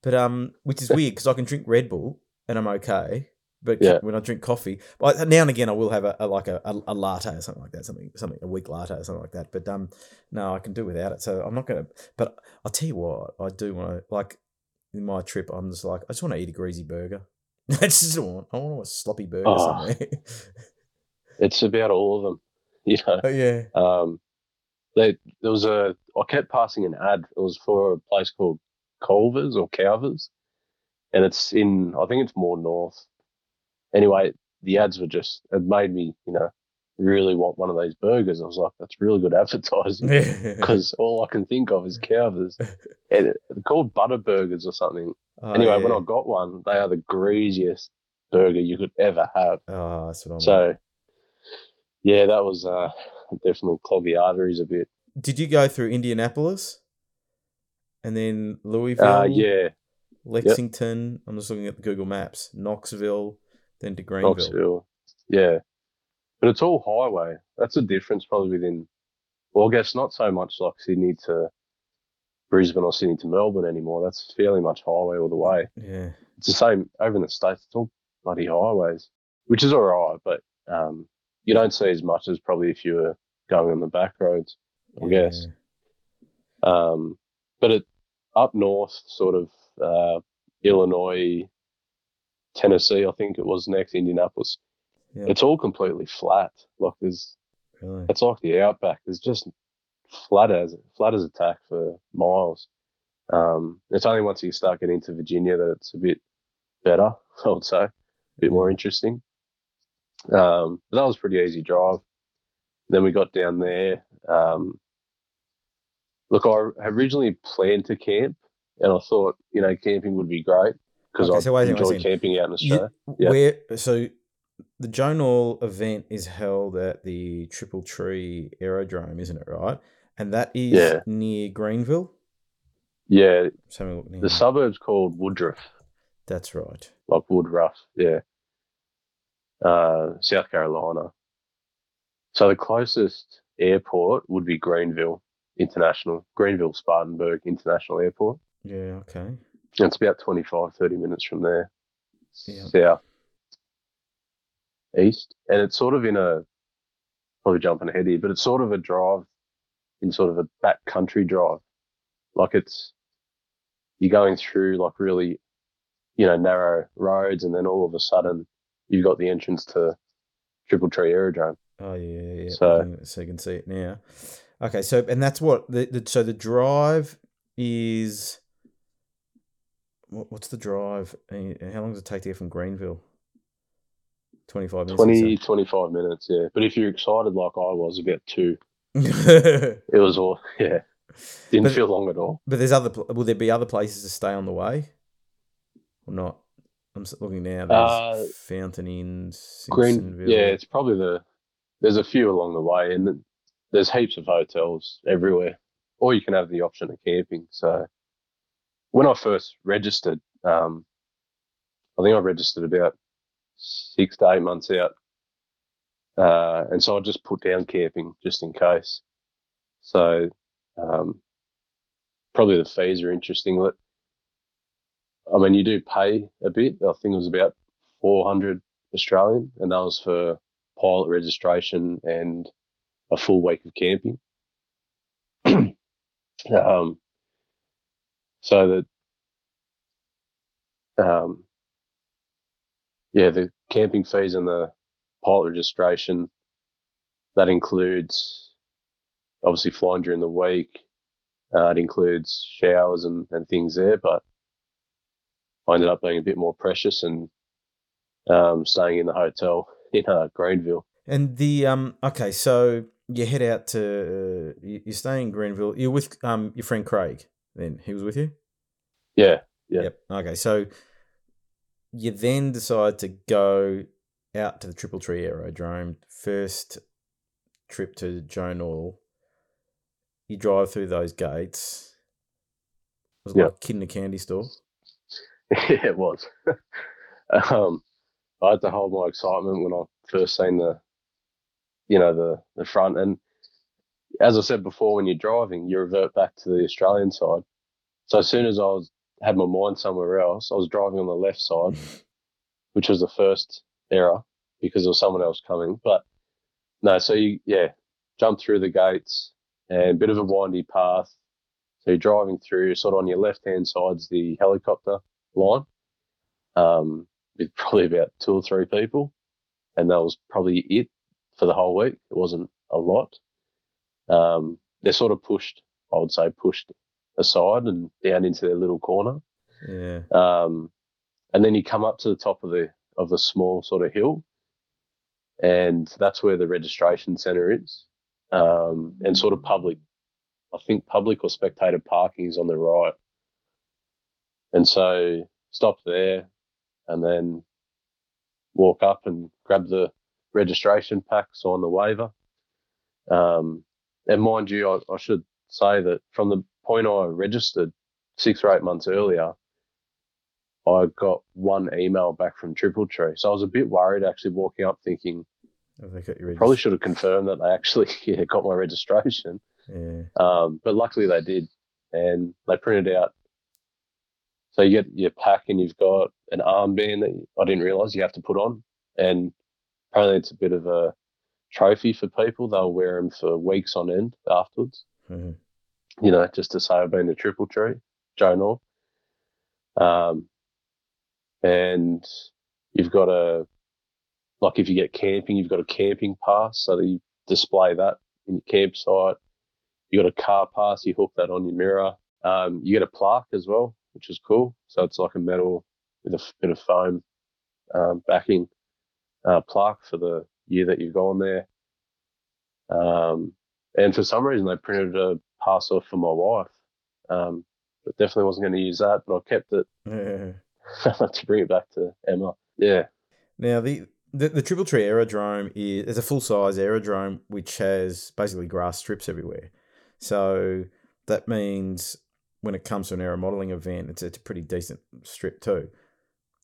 but um, which is weird because I can drink Red Bull and I'm okay. But Yeah. when I drink coffee, but now and again I will have a, a like a, a, a latte or something like that, something something a weak latte or something like that. But um, no, I can do without it. So I'm not gonna. But I'll tell you what, I do want to like in my trip. I'm just like I just want to eat a greasy burger. I just want I want a sloppy burger Oh. somewhere. It's about all of them, you know. oh yeah. Um, they there was a I kept passing an ad. It was for a place called Culver's or Calvers, and it's in I think it's more north. Anyway, the ads were just it made me you know really want one of those burgers. I was like, that's really good advertising because all I can think of is Calvers. And they're called butter burgers or something. Oh, anyway, when. I got one, they are the greasiest burger you could ever have. oh, that's what I'm. So, yeah, that was uh, definitely clogged the arteries a bit. Did you go through Indianapolis? and then Louisville, Uh, yeah, Lexington. I'm just looking at the Google Maps. Knoxville, then to Greenville. Knoxville. Yeah, but it's all highway. That's the difference, probably within. Well, I guess not so much like Sydney to Brisbane or Sydney to Melbourne anymore. That's fairly much highway all the way. Yeah, It's the same over in the states. It's all bloody highways, which is all right, but um, you don't see as much as probably if you were going on the back roads. I guess. Um, but it up north, sort of uh, Illinois, Tennessee, I think it was next, Indianapolis. Yeah. It's all completely flat. Like there's, Really? it's like the outback. There's just flat as flat as a tack for miles. Um, it's only once you start getting into Virginia that it's a bit better. I would say, a bit more interesting. Um, but that was a pretty easy drive. Then we got down there. Um, look, I originally planned to camp, and I thought you know camping would be great because Okay, I so enjoy camping out in You- Australia. Yeah. Where so the Joe Nall event is held at the Triple Tree Aerodrome, isn't it? Right, and that is Yeah. near Greenville. Yeah, Just having a look the suburb's called Woodruff, That's right. like Woodruff. Yeah, uh, South Carolina. So the closest airport would be Greenville International, Greenville Spartanburg International Airport. Yeah. Okay. It's about 25, 30 minutes from there, Yeah. south, east. And it's sort of in a, probably jumping ahead here, but it's sort of a drive in sort of a back country drive. Like it's, you're going through like really, you know, narrow roads and then all of a sudden you've got the entrance to Triple Tree Aerodrome. Oh yeah, yeah. yeah. So- so you can see it now. Okay, so and that's what the, the so the drive is. What, what's the drive? and How long does it take to get from Greenville? Twenty five minutes. 20, 25 minutes, yeah. But if you're excited like I was, about two. It was all, yeah. Didn't But- feel long at all. but there's other. Will there be other places to stay on the way, or not? I'm looking now. There's Uh, Fountain Inns, Green, yeah, it's probably the. There's a few along the way, and there's heaps of hotels everywhere, or you can have the option of camping. So, when I first registered, um, I think I registered about six to eight months out, uh, and so I just put down camping just in case. So, um, probably the fees are interesting. I mean, you do pay a bit. I think it was about four hundred Australian, and that was for pilot registration and a full week of camping. um, so that, um, yeah, the camping fees and the pilot registration that includes obviously flying during the week. Uh, it includes showers and, and things there, but I ended up being a bit more precious and um, staying in the hotel in uh, Greenville. And the um okay, so you head out to uh, you- you're in Greenville. You're with um your friend Craig. Then he was with you. Yeah, Yeah. Yep. Okay, so you then decide to go out to the Triple Tree Aerodrome. First trip to Joe Nall. You drive through those gates. It was Yeah. like a kid in a candy store. yeah, it was. um, I had to hold my excitement when I first seen the, you know, the the front. And as I said before, when you're driving, you revert back to the Australian side. So as soon as I was had my mind somewhere else, I was driving on the left side, which was the first error because there was someone else coming. But no, so you yeah, jump through the gates and a bit of a windy path. So you're driving through, sort of on your left hand side's the helicopter line um, with probably about two or three people. And that was probably it for the whole week. It wasn't a lot. Um, they're sort of pushed, I would say, pushed aside and down into their little corner. Yeah. Um, and then you come up to the top of the of the small sort of hill, and that's where the registration centre is, um, and sort of public. I think public or spectator parking is on the right, and so stop there, and then walk up and grab the registration pack, sign the waiver. Um, and mind you, I, I should say that from the point I registered, six or eight months earlier, I got one email back from Triple Tree. So I was a bit worried actually walking up thinking, they got your probably should have confirmed that they actually yeah, got my registration. Yeah. Um, but luckily they did. And they printed out. So you get your pack and you've got an armband that I didn't realize you have to put on. And apparently it's a bit of a trophy for people. They'll wear them for weeks on end afterwards Mhm. you know, just to say I've been a Triple Tree, Joe Nall. Um, and you've got a, like if you get camping, you've got a camping pass so that you display that in your campsite. You got a car pass, you hook that on your mirror. Um, you get a plaque as well, which is cool. So it's like a metal with a bit of foam um, backing uh, plaque for the year that you've gone there. Um, and for some reason, they printed a pass off for my wife. Um, but definitely wasn't going to use that, but I kept it Yeah. to bring it back to Emma. Yeah. Now the, the the Triple Tree Aerodrome is is a full size aerodrome which has basically grass strips everywhere. So that means when it comes to an aero modeling event, it's, it's a pretty decent strip too.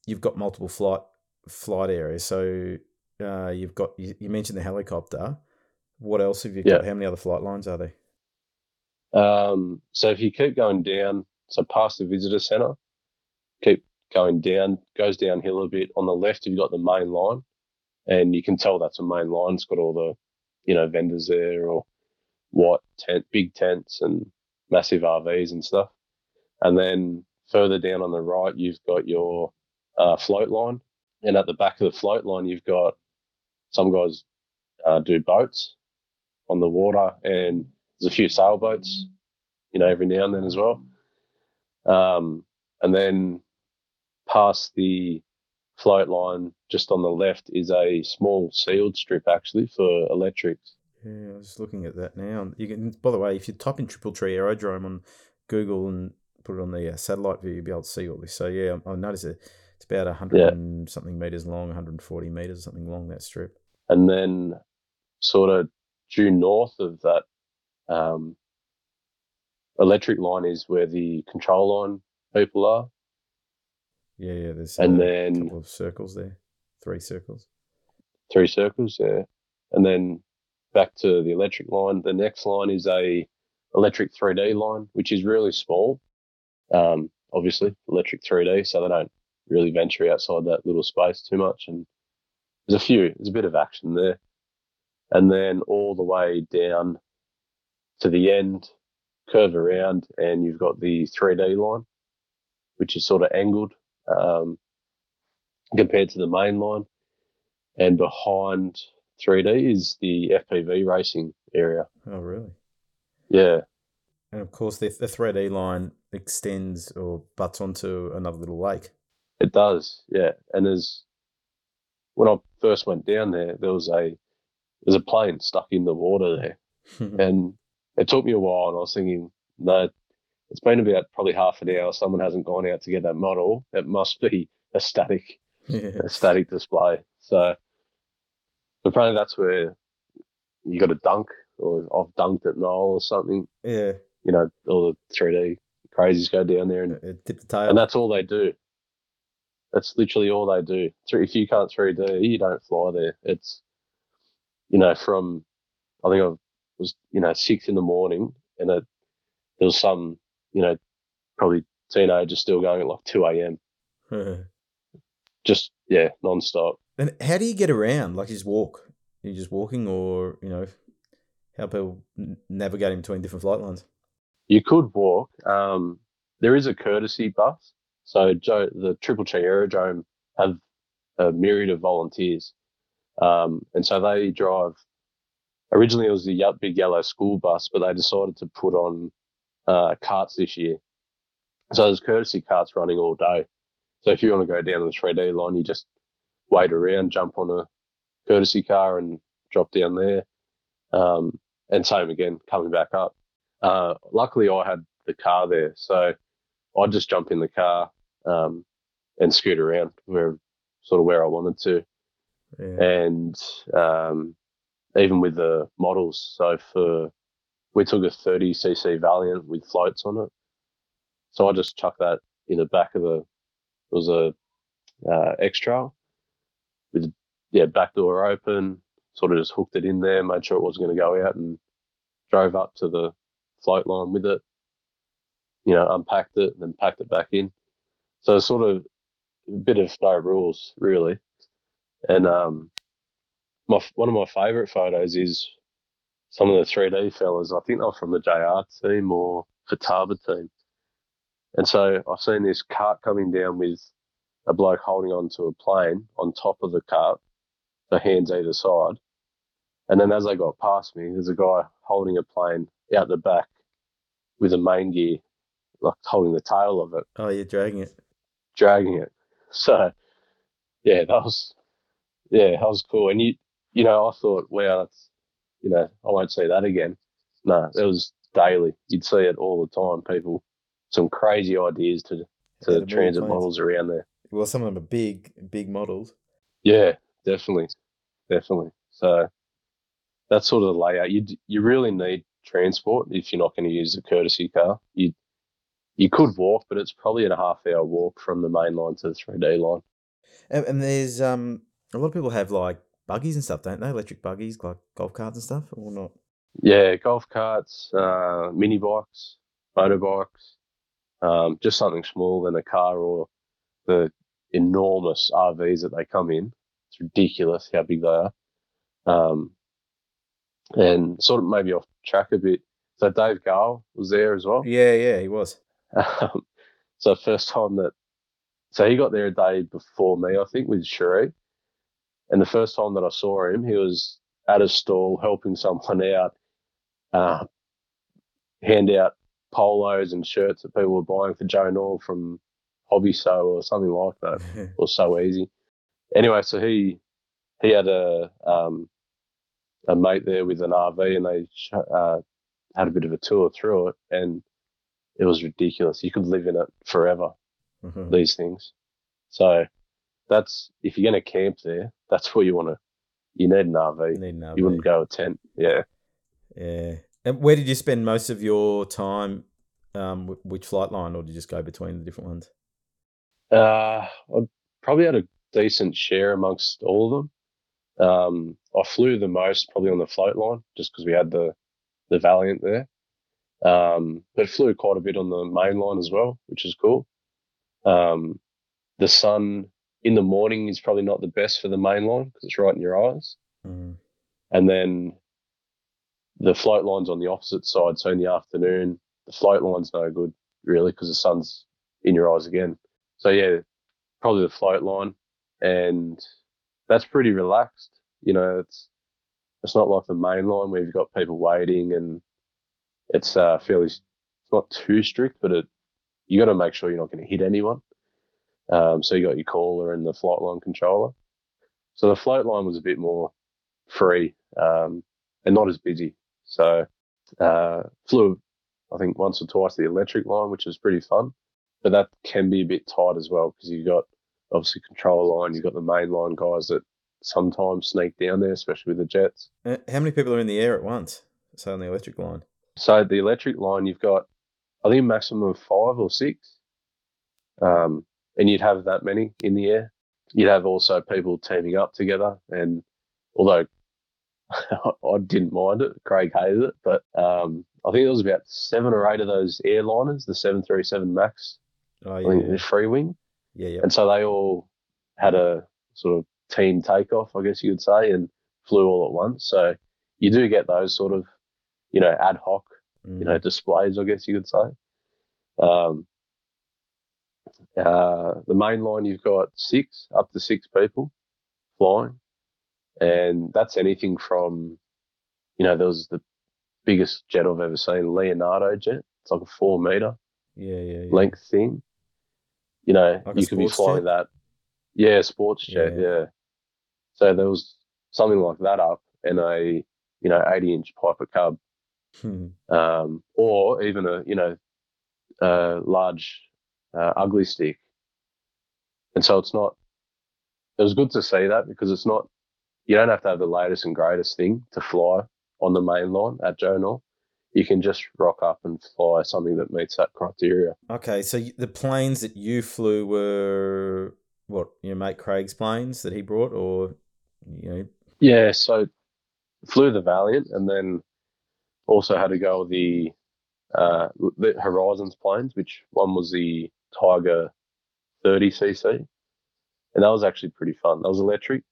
You've got multiple flight flight areas. So uh, you've got you, you mentioned the helicopter. What else have you got? How many other flight lines are there? Um, so if you keep going down, so past the visitor centre, keep going down, goes downhill a bit. On the left, you've got the main line, and you can tell that's a main line. It's got all the, you know, vendors there or white tent, big tents and massive RVs and stuff. And then further down on the right, you've got your uh, float line, and at the back of the float line, you've got some guys uh, do boats on the water, and there's a few sailboats, you know, every now and then as well. Um, and then past the float line, just on the left, is a small sealed strip actually for electrics. Yeah, I was just looking at that now. You can, by the way, if you type in Triple Tree Aerodrome on Google and put it on the uh, satellite view, you'll be able to see all this. So yeah, I noticed it. It's about hundred Yeah. and something meters long, 140 meters, something long that strip. And then, sort of due north of that um, electric line is where the control line people are. Yeah, yeah. There's And a then- couple of circles there, three circles. three circles, yeah. And then back to the electric line. The next line is a electric 3D line, which is really small. Um, obviously, electric 3D, so they don't really venture outside that little space too much. And there's a few, there's a bit of action there. And then all the way down to the end, curve around, and you've got the 3D line, which is sort of angled um, compared to the main line and behind 3D is the FPV racing area. Oh, really? Yeah, And of course, the, the 3D line extends or butts onto another little lake. It does. Yeah, and there's when I first went down there, there was a there's a plane stuck in the water there, and it took me a while, and I was thinking, no, it's been about probably half an hour. Someone hasn't gone out to get that model. It must be a static yeah. a static display. So apparently that's where you got to dunk, or I've dunked at Nall or something. Yeah. you know, all the 3D crazies go down there and, Uh, Tip the tail. and that's all they do. That's literally all they do. If you can't 3D, you don't fly there. It's, you know, from, I think I was, you know, six in the morning and it, there was some, you know, probably teenagers still going at like 2 a.m. Just, yeah, non-stop. And how do you get around? Like, you just walk? You're just walking, or you know, how people navigating between different flight lines? You could walk. Um, there is a courtesy bus. So Joe, the Triple Tree Aerodrome have a myriad of volunteers, um, and so they drive. Originally, it was the big yellow school bus, but they decided to put on uh, carts this year. So there's courtesy carts running all day. So if you want to go down the 3D line, you just wait around, jump on a courtesy car, and drop down there. Um, and same again, coming back up. Uh, luckily, I had the car there, so I'd just jump in the car um, and scoot around where sort of where I wanted to. Yeah. And um, even with the models, so for we took a 30cc Valiant with floats on it. So I just chucked that in the back of the. It was a uh, X trail with yeah back door open. Sort of just hooked it in there, made sure it wasn't going to go out, and drove up to the float line with it. You know, unpacked it and then packed it back in. So sort of a bit of no rules really. And um, my one of my favourite photos is some of the 3D fellas. I think they're from the JR team or Futaba team. And so I've seen this cart coming down with a bloke holding onto a plane on top of the cart, the hands either side. And then as they got past me, there's a guy holding a plane out the back with a main gear, like holding the tail of it. Oh, you're dragging it. Dragging it. So, yeah, that was, yeah, that was cool. And you, you know, I thought, wow, that's, you know, I won't see that again. No, it was daily. You'd see it all the time. People, some crazy ideas to to Yeah, the transit models around there. Well, some of them are big, big models. Yeah, definitely, definitely. So that's sort of the layout. You you really need transport if you're not going to use a courtesy car. You you could walk, but it's probably a half hour walk from the main line to the 3D line. And, and there's um a lot of people have like buggies and stuff, don't they? Electric buggies, like golf carts and stuff, or not? Yeah, golf carts, uh, mini bikes, motorbikes, um, just something smaller than a car or the enormous RVs that they come in. It's ridiculous how big they are. Um, and sort of maybe off track a bit. So Dave Gale was there as well. Yeah, yeah, he was. Um, so first time that, so he got there a day before me, I think, with Cherie. And the first time that I saw him, he was at a stall helping someone out, uh, hand out polos and shirts that people were buying for Joe Nall from Hobby Sew or something like that. Was so easy. Anyway, so he he had a um, a mate there with an RV, and they sh- uh, had a bit of a tour through it, and it was ridiculous. You could live in it forever. Mhm. These things. So that's if you're going to camp there, that's where you want to. You need an RV. You need an RV. You wouldn't go a tent. Yeah. Yeah. And where did you spend most of your time? Um, wh- which flight line, or did you just go between the different ones? Uh, I probably had a decent share amongst all of them. Um, I flew the most probably on the float line just because we had the the Valiant there. Um, but flew quite a bit on the main line as well, which is cool. Um, the sun in the morning is probably not the best for the main line because it's right in your eyes. Mm. And then the float line's on the opposite side. So in the afternoon, the float line's no good really because the sun's in your eyes again. So yeah, probably the float line, and that's pretty relaxed. You know, it's it's not like the main line where you've got people waiting and it's uh, fairly it's not too strict, but it you got to make sure you're not going to hit anyone. Um, so you got your caller and the flight line controller. So the float line was a bit more free um, and not as busy. So uh, flew, I think once or twice the electric line, which was pretty fun. But that can be a bit tight as well because you've got obviously control line, you've got the main line guys that sometimes sneak down there, especially with the jets. Uh, How many people are in the air at once? So on the electric line. So the electric line, you've got, I think, a maximum of five or six. Um, and you'd have that many in the air. You'd have also people teaming up together. And although I didn't mind it, Craig hated it, but um, I think there was about seven or eight of those airliners, the 737 MAX, Oh I think yeah, the free wing. yeah. yeah. And so they all had a sort of team takeoff, I guess you could say, and flew all at once. So you do get those sort of, you know, ad hoc Mm. you know, displays, I guess you could say. Um, uh, the main line, you've got six, up to six people flying. And that's anything from, you know, there was the biggest jet I've ever seen, Leonardo jet. It's like a four meter yeah, yeah, yeah. length thing. You know, Like you could be flying that. Yeah, sports jet, Yeah. yeah. So there was something like that up and a, you know, 80 inch Piper Cub Hmm. um, or even a you know a large uh, ugly stick. And so it's not. It was good to see that because it's not. You don't have to have the latest and greatest thing to fly on the main line at Joe Nall. you can just rock up and fly something that meets that criteria. Okay, so the planes that you flew were what your mate Craig's planes that he brought, or you know? Yeah, so flew the Valiant, and then also had to go with the uh, the Horizons planes, which one was the Tiger 30cc, and that was actually pretty fun. That was electric,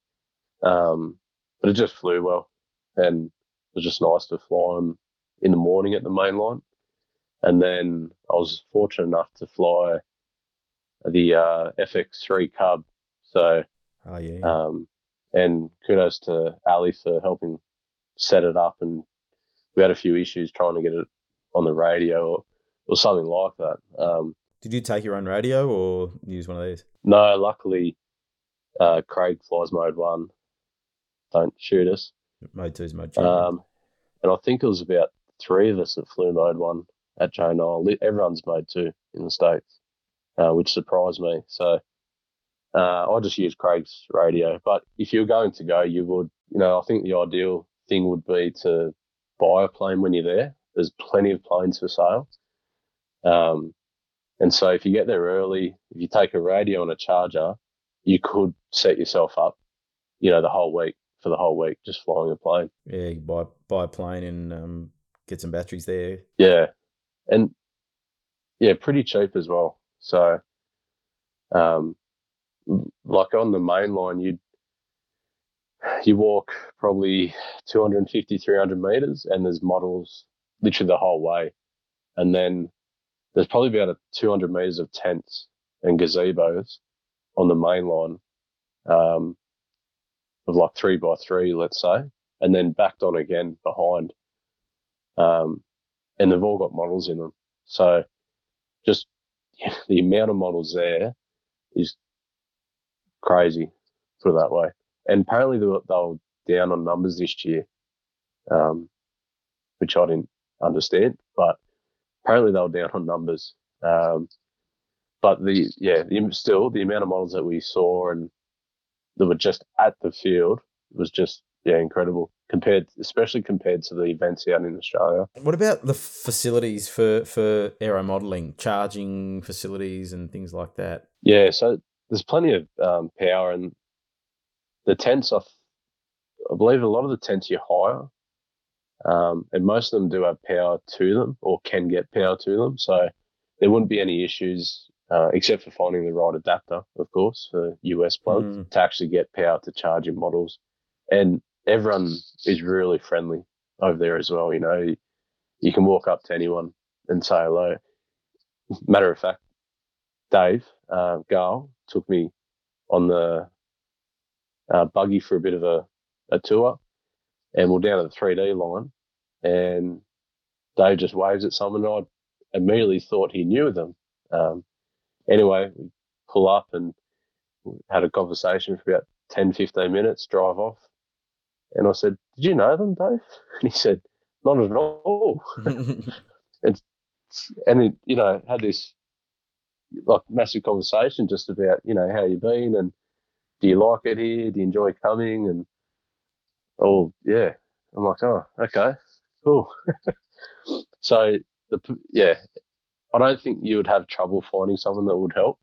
um, but it just flew well, and it was just nice to fly them in the morning at the main line. And then I was fortunate enough to fly the uh, FX3 Cub. So, oh, yeah. Um, and kudos to Ali for helping set it up. And we had a few issues trying to get it on the radio or, or something like that. Um, Did you take your own radio or use one of these? No, luckily, uh, Craig flies mode one. Don't shoot us. Mode two is mode two. Um, and I think it was about three of us that flew mode one at Joe Nall. Everyone's mode two in the States, uh, which surprised me. So uh, I just used Craig's radio. But if you're going to go, you would, you know, I think the ideal thing would be to buy a plane when you're there. There's plenty of planes for sale. Um, and so if you get there early, if you take a radio and a charger, you could set yourself up, you know, the whole week for the whole week, just flying a plane. Yeah, you buy buy a plane and um, get some batteries there. Yeah, and yeah, pretty cheap as well. So, um, like on the main line, you you walk probably 250, 300 meters, and there's models literally the whole way, and then there's probably about a 200 meters of tents and gazebos on the main line, um, of like three by three, let's say, and then backed on again behind um, and they've all got models in them. So just the amount of models there is crazy, put it that way. And apparently they were, they were down on numbers this year, um, which I didn't understand, but apparently they were down on numbers. Um, but the yeah, the, still the amount of models that we saw and that were just at the field was just yeah incredible compared, especially compared to the events out in Australia. What about the facilities for for aero modelling, charging facilities and things like that? Yeah, so there's plenty of um, power, and the tents. I, I believe a lot of the tents you hire, um, and most of them do have power to them or can get power to them. So there wouldn't be any issues uh, except for finding the right adapter, of course, for US plugs mm. to actually get power to charge your models. And everyone is really friendly over there as well. You know, you, can walk up to anyone and say hello. Matter of fact, Dave uh, Gale took me on the uh, buggy for a bit of a, a tour, and we're down at the 3D line, and Dave just waves at someone. And I immediately thought he knew them. Um, anyway, we pull up and had a conversation for about 10, 15 minutes, drive off, and I said, Did you know them, Dave? And he said, Not at all. and and it, you know, had this like massive conversation just about, you know, how you've been and do you like it here? Do you enjoy coming? And oh yeah. I'm like, oh, okay, cool. so the yeah, I don't think you would have trouble finding someone that would help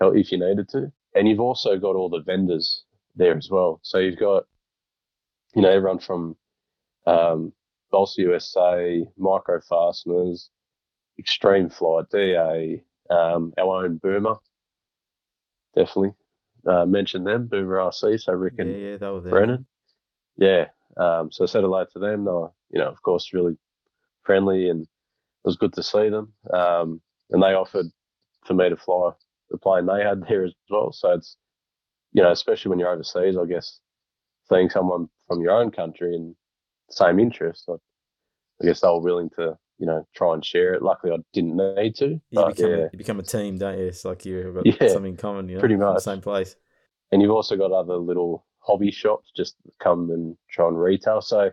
help if you needed to. And you've also got all the vendors there as well. So you've got you know, everyone from um, Balsa USA, Micro Fasteners, Extreme Flight, DA, um, our own Boomer, definitely. Uh, mentioned them, Boomer RC, so Rick and yeah, yeah, that was Brennan. Yeah, um, so I said hello to them. They were, you know, of course, really friendly and it was good to see them. Um, and they offered for me to fly the plane they had there as well. So it's, you know, especially when you're overseas, I guess seeing someone from your own country and same interest, I, I guess they were willing to, you know, try and share it. Luckily, I didn't need to. You, become, yeah. a, you become a team, don't you? It's like you've got yeah, something in common, you know, pretty much. the same place. And you've also got other little hobby shops just come and try and retail. So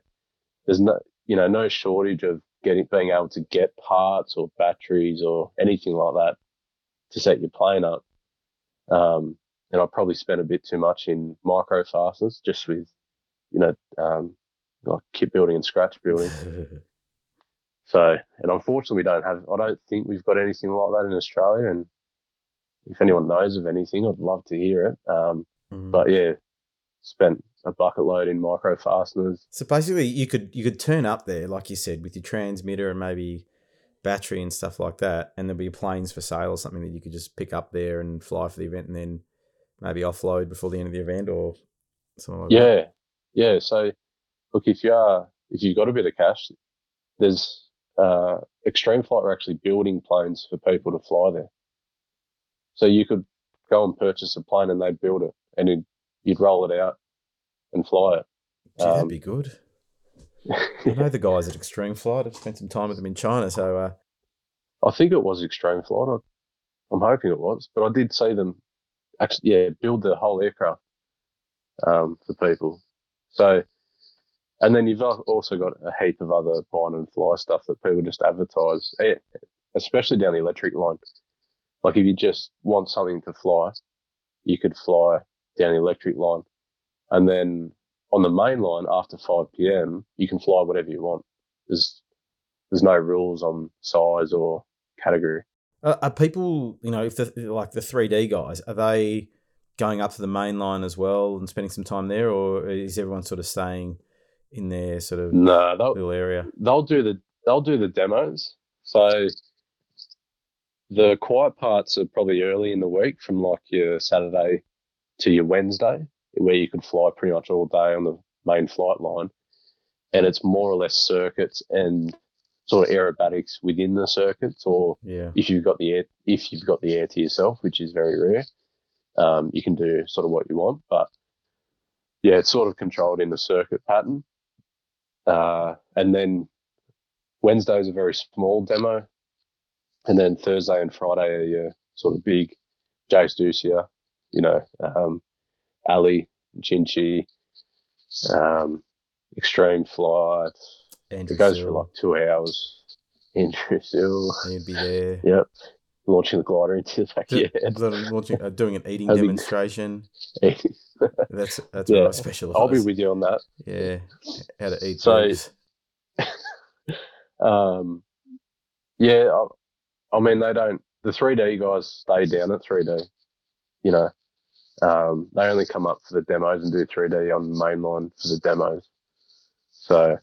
there's no, you know, no shortage of getting being able to get parts or batteries or anything like that to set your plane up. Um, and I probably spent a bit too much in micro fasteners just with you know, um, like kit building and scratch building. So, and unfortunately, we don't have. I don't think we've got anything like that in Australia. And if anyone knows of anything, I'd love to hear it. Um, Mm. but yeah, spent a bucket load in micro fasteners. So basically, you could you could turn up there, like you said, with your transmitter and maybe battery and stuff like that, and there'll be planes for sale or something that you could just pick up there and fly for the event, and then maybe offload before the end of the event or something like that. Yeah, yeah. So, look, if you are if you've got a bit of cash, there's uh, Extreme Flight were actually building planes for people to fly there. So you could go and purchase a plane and they'd build it, and you'd, you'd roll it out and fly it. Gee, that'd Um, be good. I know the guys at Extreme Flight. I've spent some time with them in China, so uh, I think it was Extreme Flight. I, I'm hoping it was, but I did see them actually, yeah, build the whole aircraft um, for people. So, and then you've also got a heap of other bind and fly stuff that people just advertise, eh, especially down the electric line. Like if you just want something to fly, you could fly down the electric line, and then on the main line after 5 p.m. you can fly whatever you want. There's there's no rules on size or category. are, are people, you know, if the like the three D guys, are they going up to the main line as well and spending some time there, or is everyone sort of staying in their sort of No, little area? they'll do the they'll do the demos. So the quiet parts are probably early in the week, from like your Saturday to your Wednesday, where you can fly pretty much all day on the main flight line, and it's more or less circuits and sort of aerobatics within the circuits, or Yeah. if you've got the air if you've got the air to yourself, which is very rare, um, you can do sort of what you want. But yeah, it's sort of controlled in the circuit pattern. Uh, and then Wednesday is a very small demo, and then Thursday and Friday are your sort of big Jace Dussia, you know, um, Ali, Chinchi, um, Extreme Flight. Andrew It goes for like two hours. Andrew Sill. he'd be there. Yep. Launching the glider into the backyard. little- launching, uh, doing an eating demonstration. That's that's Yeah, I specialize. I'll be with you on that. Yeah, how to eat. So- Um, yeah, I, I mean, they don't, the 3D guys stay down at 3D. You know, um, they only come up for the demos and do 3D on the main line for the demos. So,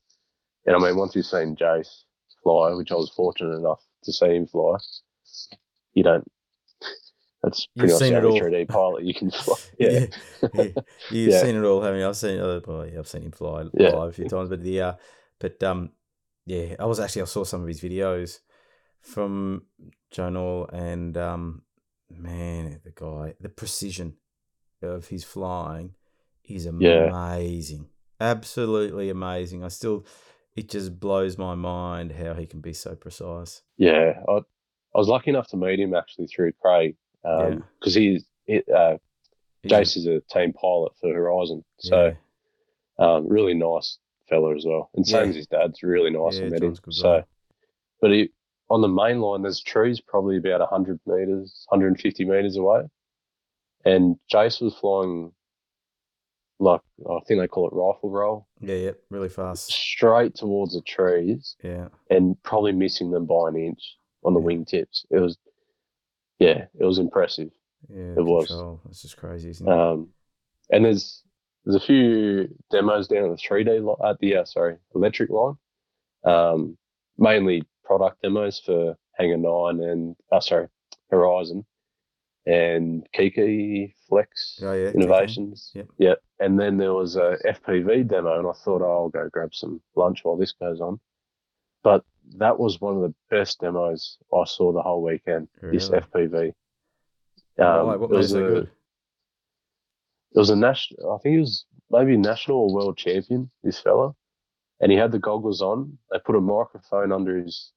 and I mean, once you've seen Jace fly, which I was fortunate enough to see him fly, you don't, that's pretty You've much seen it all. 3D pilot you can fly. Yeah. yeah, yeah. You've Yeah. seen it all, haven't you? I've seen. Uh, well, yeah, I've seen him fly Yeah. live a few times, but the uh, but um, yeah, I was actually I saw some of his videos from Joe Nall, and um, man, the guy, the precision of his flying is Yeah. amazing, absolutely amazing. I still, it just blows my mind how he can be so precise. Yeah, I, I was lucky enough to meet him actually through Craig Yeah. because he's he, uh, He's a- Jace is a team pilot for Horizon, so yeah. um, really nice fella as well. And same Yeah. as his dad's really nice. Yeah, I met him. So, but he, on the main line, there's trees probably about 100 meters, 150 meters away, and Jace was flying like I think they call it rifle roll yeah, yeah, really fast. straight towards the trees Yeah. and probably missing them by an inch on the Yeah. wingtips. It was, yeah, it was impressive. Yeah, It was. control. That's just crazy, isn't it? Um, and there's there's a few demos down at the 3D li- at the uh, sorry electric line, um, mainly product demos for Hangar Nine and uh, sorry Horizon and Kiki Flex oh yeah, Innovations. Yep. Yep. And then there was a FPV demo, and I thought, oh, I'll go grab some lunch while this goes on. But that was one of the best demos I saw the whole weekend. This Really? FPV. Why? Um, what it made it was so a- good? it was a national. I think he was maybe national or world champion. This fella, and he had the goggles on. They put a microphone under his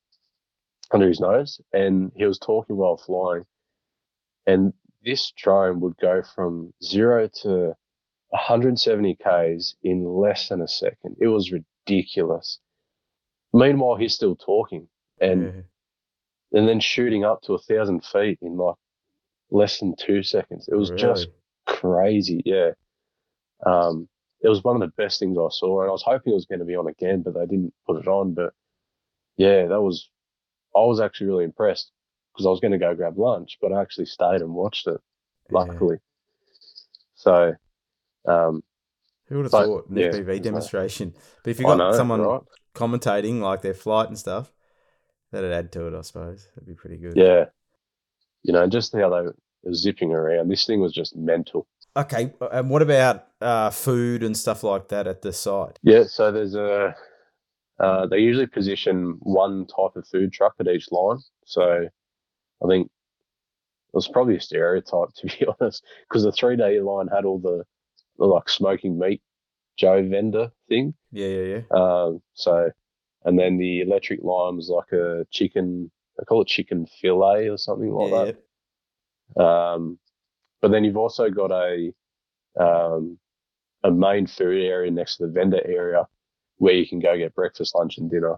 under his nose, and he was talking while flying. And this drone would go from zero to 170 k's in less than a second. It was ridiculous. Meanwhile, he's still talking, and yeah. and then shooting up to a thousand feet in like less than two seconds. It was just crazy. Yeah. Um, it was one of the best things I saw, and I was hoping it was going to be on again, but they didn't put it on. But yeah, that was. I was actually really impressed because I was going to go grab lunch, but I actually stayed and watched it. Luckily, so um, Who would have But, thought an yeah, FPV demonstration? But if you got know, someone right? Commentating like their flight and stuff, that'd add to it, I suppose. That'd be pretty good. Yeah, you know, just how they were zipping around. This thing was just mental. Okay, and what about uh, food and stuff like that at the site? Yeah, so there's a. Uh, they usually position one type of food truck at each line. So I think it was probably a stereotype to be honest, because the three day line had all the, the like smoking meat Joe vendor thing. Yeah, yeah, yeah. Um, so, and then the electric line was like a chicken. I call it chicken fillet or something like yeah, that. Um, but then you've also got a um, a main food area next to the vendor area where you can go get breakfast, lunch, and dinner.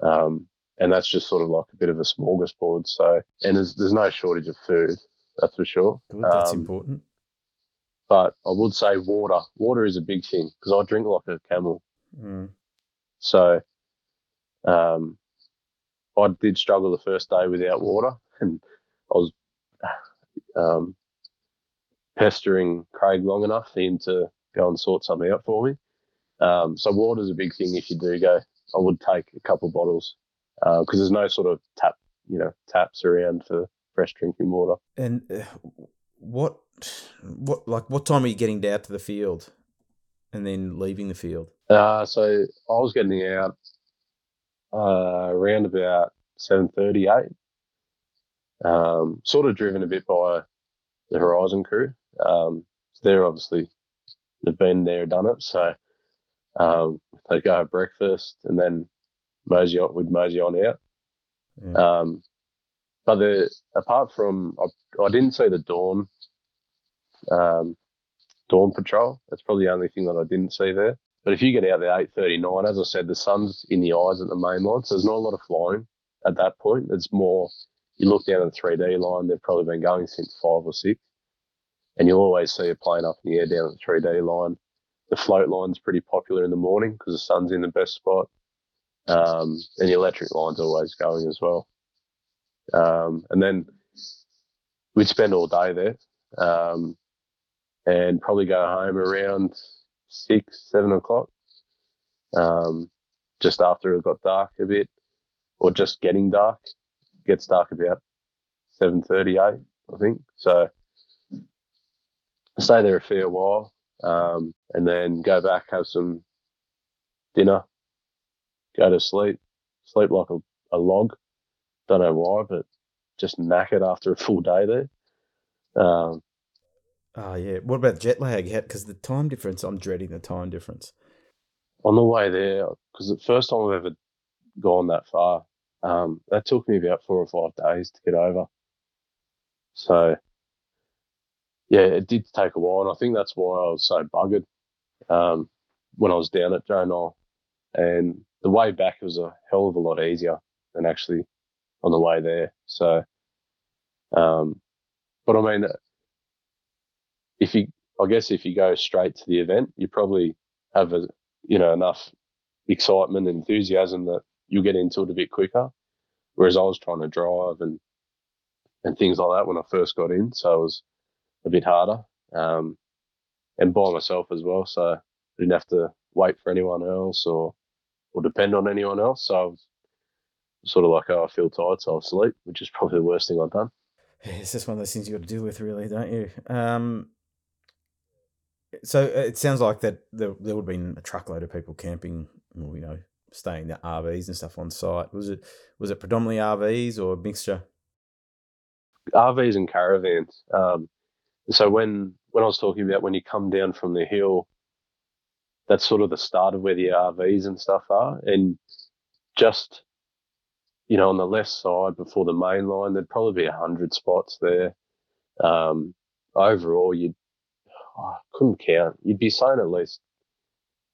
Um, and that's just sort of like a bit of a smorgasbord. So, and there's there's no shortage of food, that's for sure. Good, that's Um, important. But I would say water. Water is a big thing because I drink like a camel. Mm. So, um, I did struggle the first day without water, and I was um, pestering Craig long enough for him to go and sort something out for me. Um, so, water's a big thing if you do go. I would take a couple bottles because there's no sort of tap, you know, taps around for fresh drinking water. And uh, what, what, like, what time are you getting down to the field, and then leaving the field? Uh, so I was getting out uh, around about seven thirty eight. Um, sort of driven a bit by the Horizon crew. Um, they're obviously they've been there, done it. So um, they go have breakfast and then mosey on, we'd mosey on out. Yeah. Um, but the apart from I, I didn't see the dawn um, dawn patrol. That's probably the only thing that I didn't see there. But if you get out there eight thirty nine, as I said, the sun's in the eyes at the main line, so there's not a lot of flying at that point. It's more you look down at the three D line, they've probably been going since five or six. And you'll always see a plane up in the air down at the three D line. The float line's pretty popular in the morning because the sun's in the best spot. Um, and the electric line's always going as well. Um, and then we'd spend all day there um, and probably go home around six, seven o'clock, um, just after it got dark a bit, or just getting dark. gets dark about seven thirty-eight, I think. So stay there a fair while, um, and then go back, have some dinner, go to sleep, sleep like a, a log. Don't know why, but just knackered after a full day there. Um, Oh yeah. What about jet lag? Because the time difference, I'm dreading the time difference. on the way there, because the first time I've ever gone that far, um, that took me about four or five days to get over. So, yeah, it did take a while, and I think that's why I was so buggered um, when I was down at Joe And the way back was a hell of a lot easier than actually on the way there. So, um, but I mean, if you, I guess, if you go straight to the event, you probably have a, you know, enough excitement and enthusiasm that you'll get into it a bit quicker. Whereas I was trying to drive and and things like that when I first got in, so it was a bit harder. Um, and by myself as well, so I didn't have to wait for anyone else or or depend on anyone else. So I was sort of like, oh, I feel tired, so I'll sleep, which is probably the worst thing I've done. It's just one of those things you got to deal with, really, don't you? Um, so uh, it sounds like that there, there would have been a truckload of people camping, you know, staying in the RVs and stuff on site. Was it was it predominantly RVs or a mixture? RVs and caravans. Um, so when when I was talking about when you come down from the hill, that's sort of the start of where the RVs and stuff are, and just you know on the left side before the main line, there'd probably be a hundred spots there. Um, overall, you'd oh, I couldn't count. You'd be saying at least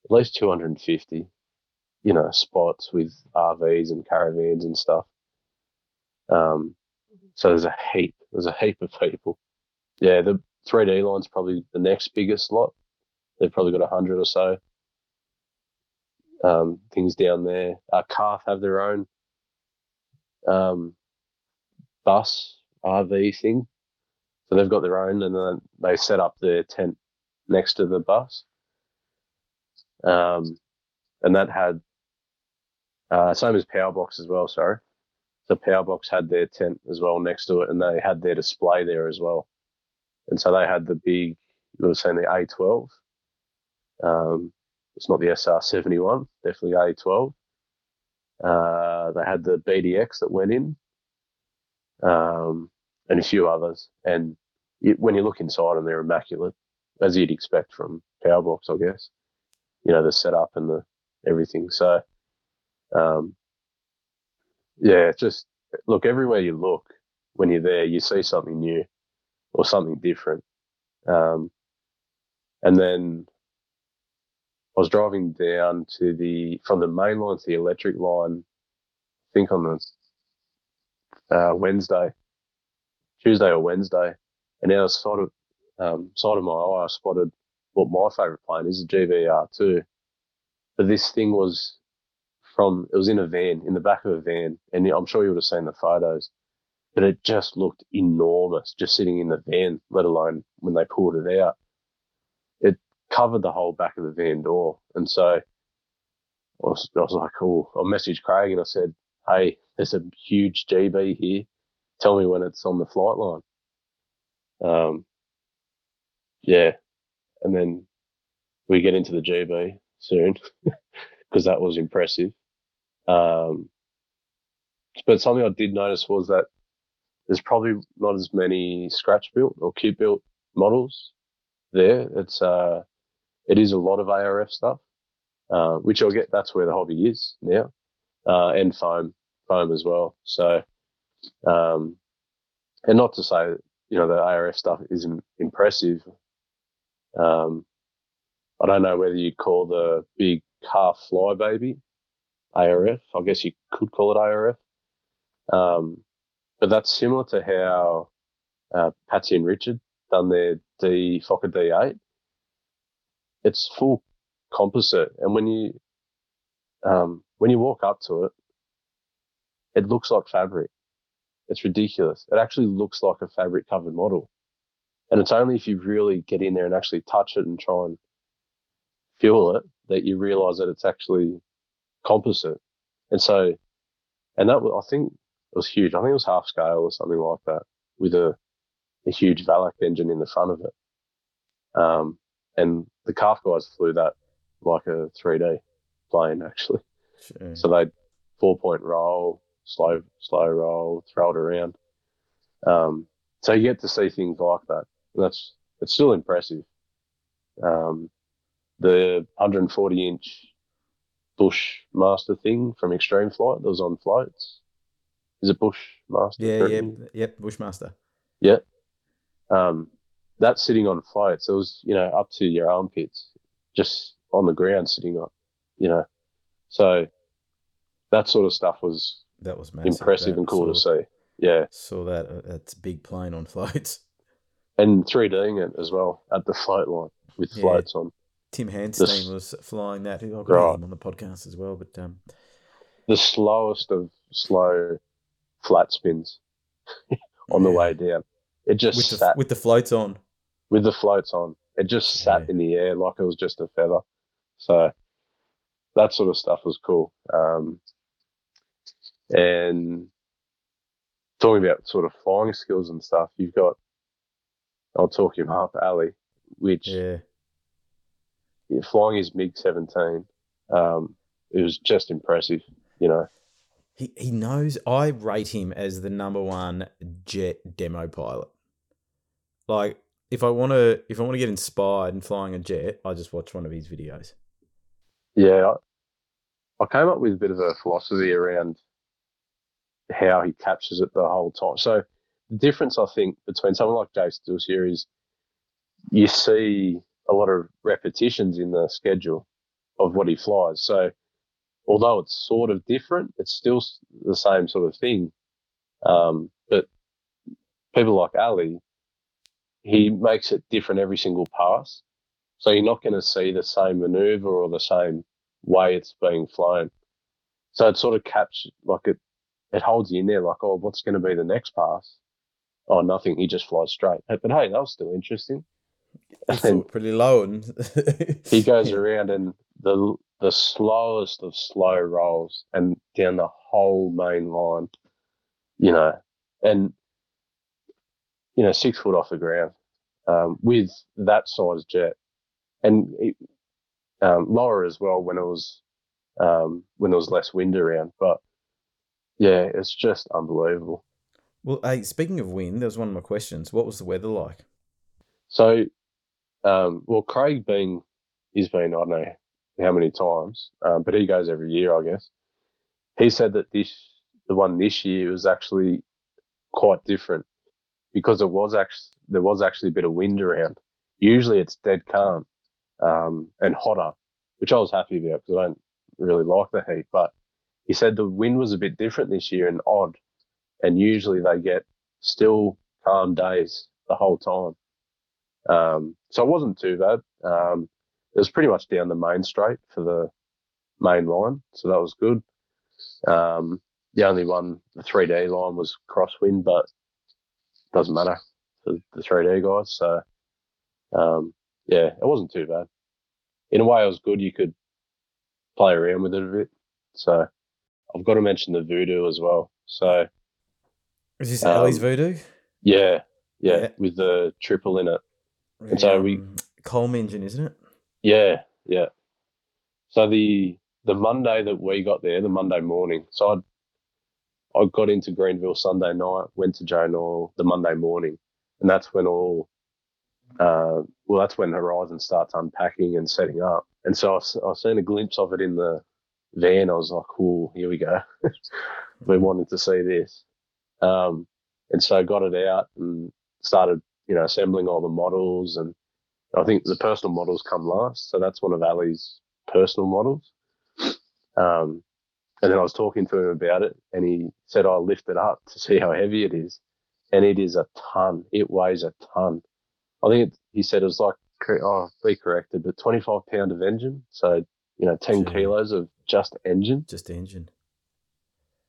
at least two hundred and fifty, you know, spots with RVs and caravans and stuff. Um, so there's a heap. There's a heap of people. Yeah, the 3D line's probably the next biggest lot. They've probably got a hundred or so um, things down there. Uh, CARF have their own um, bus RV thing. So they've got their own, and then they set up their tent next to the bus. Um, and that had uh, same as Powerbox as well. Sorry, the Powerbox had their tent as well next to it, and they had their display there as well. And so they had the big, you would have seen the A12. Um, it's not the SR71, definitely A12. Uh, they had the BDX that went in, um, and a few others. And it, when you look inside them, they're immaculate, as you'd expect from Powerbox, I guess. You know, the setup and the everything. So, um, yeah, just look everywhere you look when you're there, you see something new or something different. Um, and then I was driving down to the from the main line to the electric line. I think on the uh, Wednesday, Tuesday or Wednesday, and I was sort of um, side of my eye, I spotted what my favourite plane is, a GBR2. But this thing was from it was in a van, in the back of a van, and I'm sure you would have seen the photos. But it just looked enormous, just sitting in the van, let alone when they pulled it out It covered the whole back of the van door. And so I was, I was like, oh, I messaged Craig and I said, hey, there's a huge GB here. Tell me when it's on the flight line. Um, yeah. And then we get into the GB soon because that was impressive. Um, but something I did notice was that there's probably not as many scratch built or cube built models there. It's uh, it is a lot of ARF stuff, uh, which I'll get. That's where the hobby is now, uh, and foam, foam as well. So, um, and not to say you know the ARF stuff isn't impressive. Um, I don't know whether you call the big half fly baby ARF. I guess you could call it ARF. Um, but that's similar to how uh, Patsy and Richard done their D Fokker D8 it's full composite, and when you um, when you walk up to it, it looks like fabric. It's ridiculous. It actually looks like a fabric covered model, and it's only if you really get in there and actually touch it and try and feel it that you realize that it's actually composite. And so, and that was, I think it was huge. I think it was half scale or something like that with a, a huge Valach engine in the front of it. Um, and the CARF guys flew that like a 3D plane actually. Sure. So they four point roll, slow slow roll, throw it around. Um, so you get to see things like that. And that's it's still impressive. Um, the 140 inch Bushmaster thing from Extreme Flight that was on floats. Is it Bushmaster? Yeah, yeah, yep, Bushmaster. Yeah. Um, that's sitting on floats. It was, you know, up to your armpits, just on the ground sitting on, you know. So that sort of stuff was that was massive. impressive that and cool to see. Yeah, saw that. Uh, that's big plane on floats. And 3Ding it as well at the float line with yeah. floats on. Tim Hanstein the, was flying that. I got right. him on the podcast as well. But um, the slowest of slow flat spins on yeah. the way down. It just with sat with the floats on with the floats on. It just sat yeah. in the air like it was just a feather. So that sort of stuff was cool. Um, and talking about sort of flying skills and stuff, you've got, I'll talk him up, Ali, which yeah. yeah flying his MiG 17, um, it was just impressive, you know. He, he knows, I rate him as the number one jet demo pilot. Like, if I want to if I want to get inspired in flying a jet, I just watch one of his videos. Yeah, I, I came up with a bit of a philosophy around how he captures it the whole time. So the difference I think between someone like Jay Stills here is you see a lot of repetitions in the schedule of what he flies. So although it's sort of different, it's still the same sort of thing. Um, but people like Ali, he makes it different every single pass. So you're not going to see the same maneuver or the same way it's being flown. So it sort of captures like it it holds you in there like, oh, what's going to be the next pass? Oh, nothing. He just flies straight. But hey, that was still interesting. It's still pretty low, and he goes around and the the slowest of slow rolls and down the whole main line, you know, and you know six foot off the ground um, with that size jet, and it, um, lower as well when it was um, when there was less wind around. But yeah, it's just unbelievable. Well, hey, speaking of wind, that was one of my questions. What was the weather like? So, um, well, Craig being he's been I don't know how many times, um, but he goes every year, I guess. He said that this the one this year was actually quite different because it was actually there was actually a bit of wind around. Usually it's dead calm um, and hotter, which I was happy about because I don't really like the heat. But he said the wind was a bit different this year and odd, and usually they get still calm days the whole time. Um, so it wasn't too bad. Um, it was pretty much down the main straight for the main line, so that was good. Um, the only one, the 3D line was crosswind, but doesn't matter for the 3D guys. So, um, yeah, it wasn't too bad. In a way, it was good. You could play around with it a bit. So, I've got to mention the Voodoo as well. So, is this um, Ellie's Voodoo? Yeah, yeah, yeah, with the triple in it. And so we um, Kolm engine, isn't it? Yeah, yeah. So the the Monday that we got there, the Monday morning. So I'd I got into Greenville Sunday night, went to Joe Nall the Monday morning, and that's when all, uh, well, that's when Horizon starts unpacking and setting up. And so I, I seen a glimpse of it in the van. I was like, cool, here we go. we wanted to see this. Um, and so I got it out and started, you know, assembling all the models. And I think the personal models come last. So that's one of Ali's personal models. Um, and then I was talking to him about it, and he said, "I lift it up to see how heavy it is, and it is a ton. It weighs a ton. I think it, he said it was like, oh, be corrected, but 25 pound of engine, so you know, 10 sure. kilos of just engine, just engine.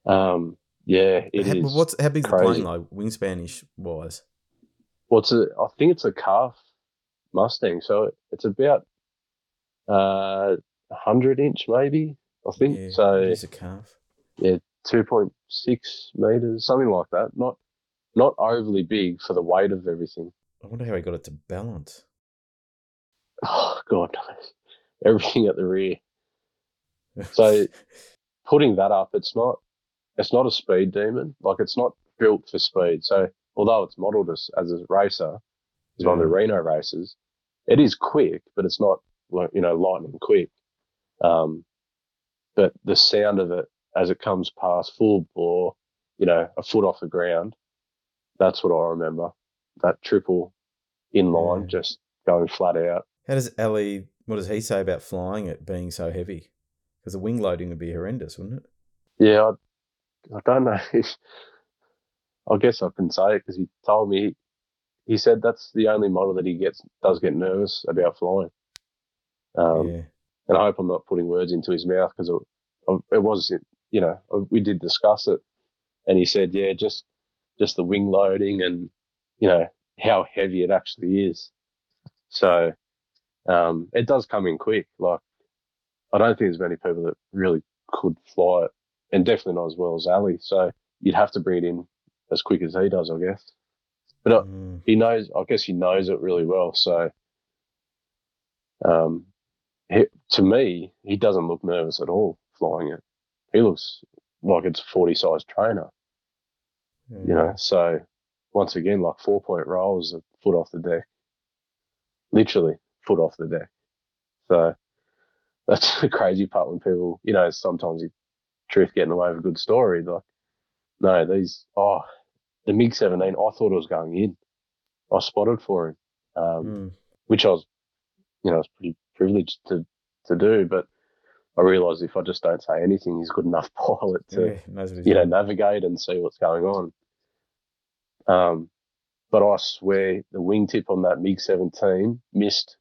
Um, yeah, it how, is What's how big the plane like wingspanish wise? Well, it's a, I think it's a CARF Mustang, so it's about uh, 100 inch maybe I think. Yeah, so it's a CARF. Yeah, two point six meters, something like that. Not not overly big for the weight of everything. I wonder how he got it to balance. Oh God, everything at the rear. So putting that up, it's not it's not a speed demon. Like it's not built for speed. So although it's modelled as, as a racer, as one of the Reno races, it is quick, but it's not you know lightning quick. Um, but the sound of it as it comes past full bore, you know, a foot off the ground, that's what I remember. That triple in line, yeah. just going flat out. How does Ellie? What does he say about flying it being so heavy? Because the wing loading would be horrendous, wouldn't it? Yeah, I, I don't know. I guess I can say it because he told me. He said that's the only model that he gets does get nervous about flying. Um, yeah and I hope I'm not putting words into his mouth because it, it was, you know, we did discuss it, and he said, yeah, just just the wing loading and you know how heavy it actually is. So um, it does come in quick. Like I don't think there's many people that really could fly it, and definitely not as well as Ali. So you'd have to bring it in as quick as he does, I guess. But uh, mm. he knows. I guess he knows it really well. So um, he, to me, he doesn't look nervous at all flying it. He looks like it's a 40 size trainer. Mm. You know, so once again, like four point rolls a foot off the deck. Literally, foot off the deck. So that's the crazy part when people, you know, sometimes you truth getting away of a good story. Like, no, these, oh, the MiG 17, I thought it was going in. I spotted for him, um, mm. which I was, you know, I was pretty privileged to to do. But I realised if I just don't say anything, he's good enough pilot to yeah, you know navigate and see what's going on. Um, but I swear the wingtip on that MiG 17 missed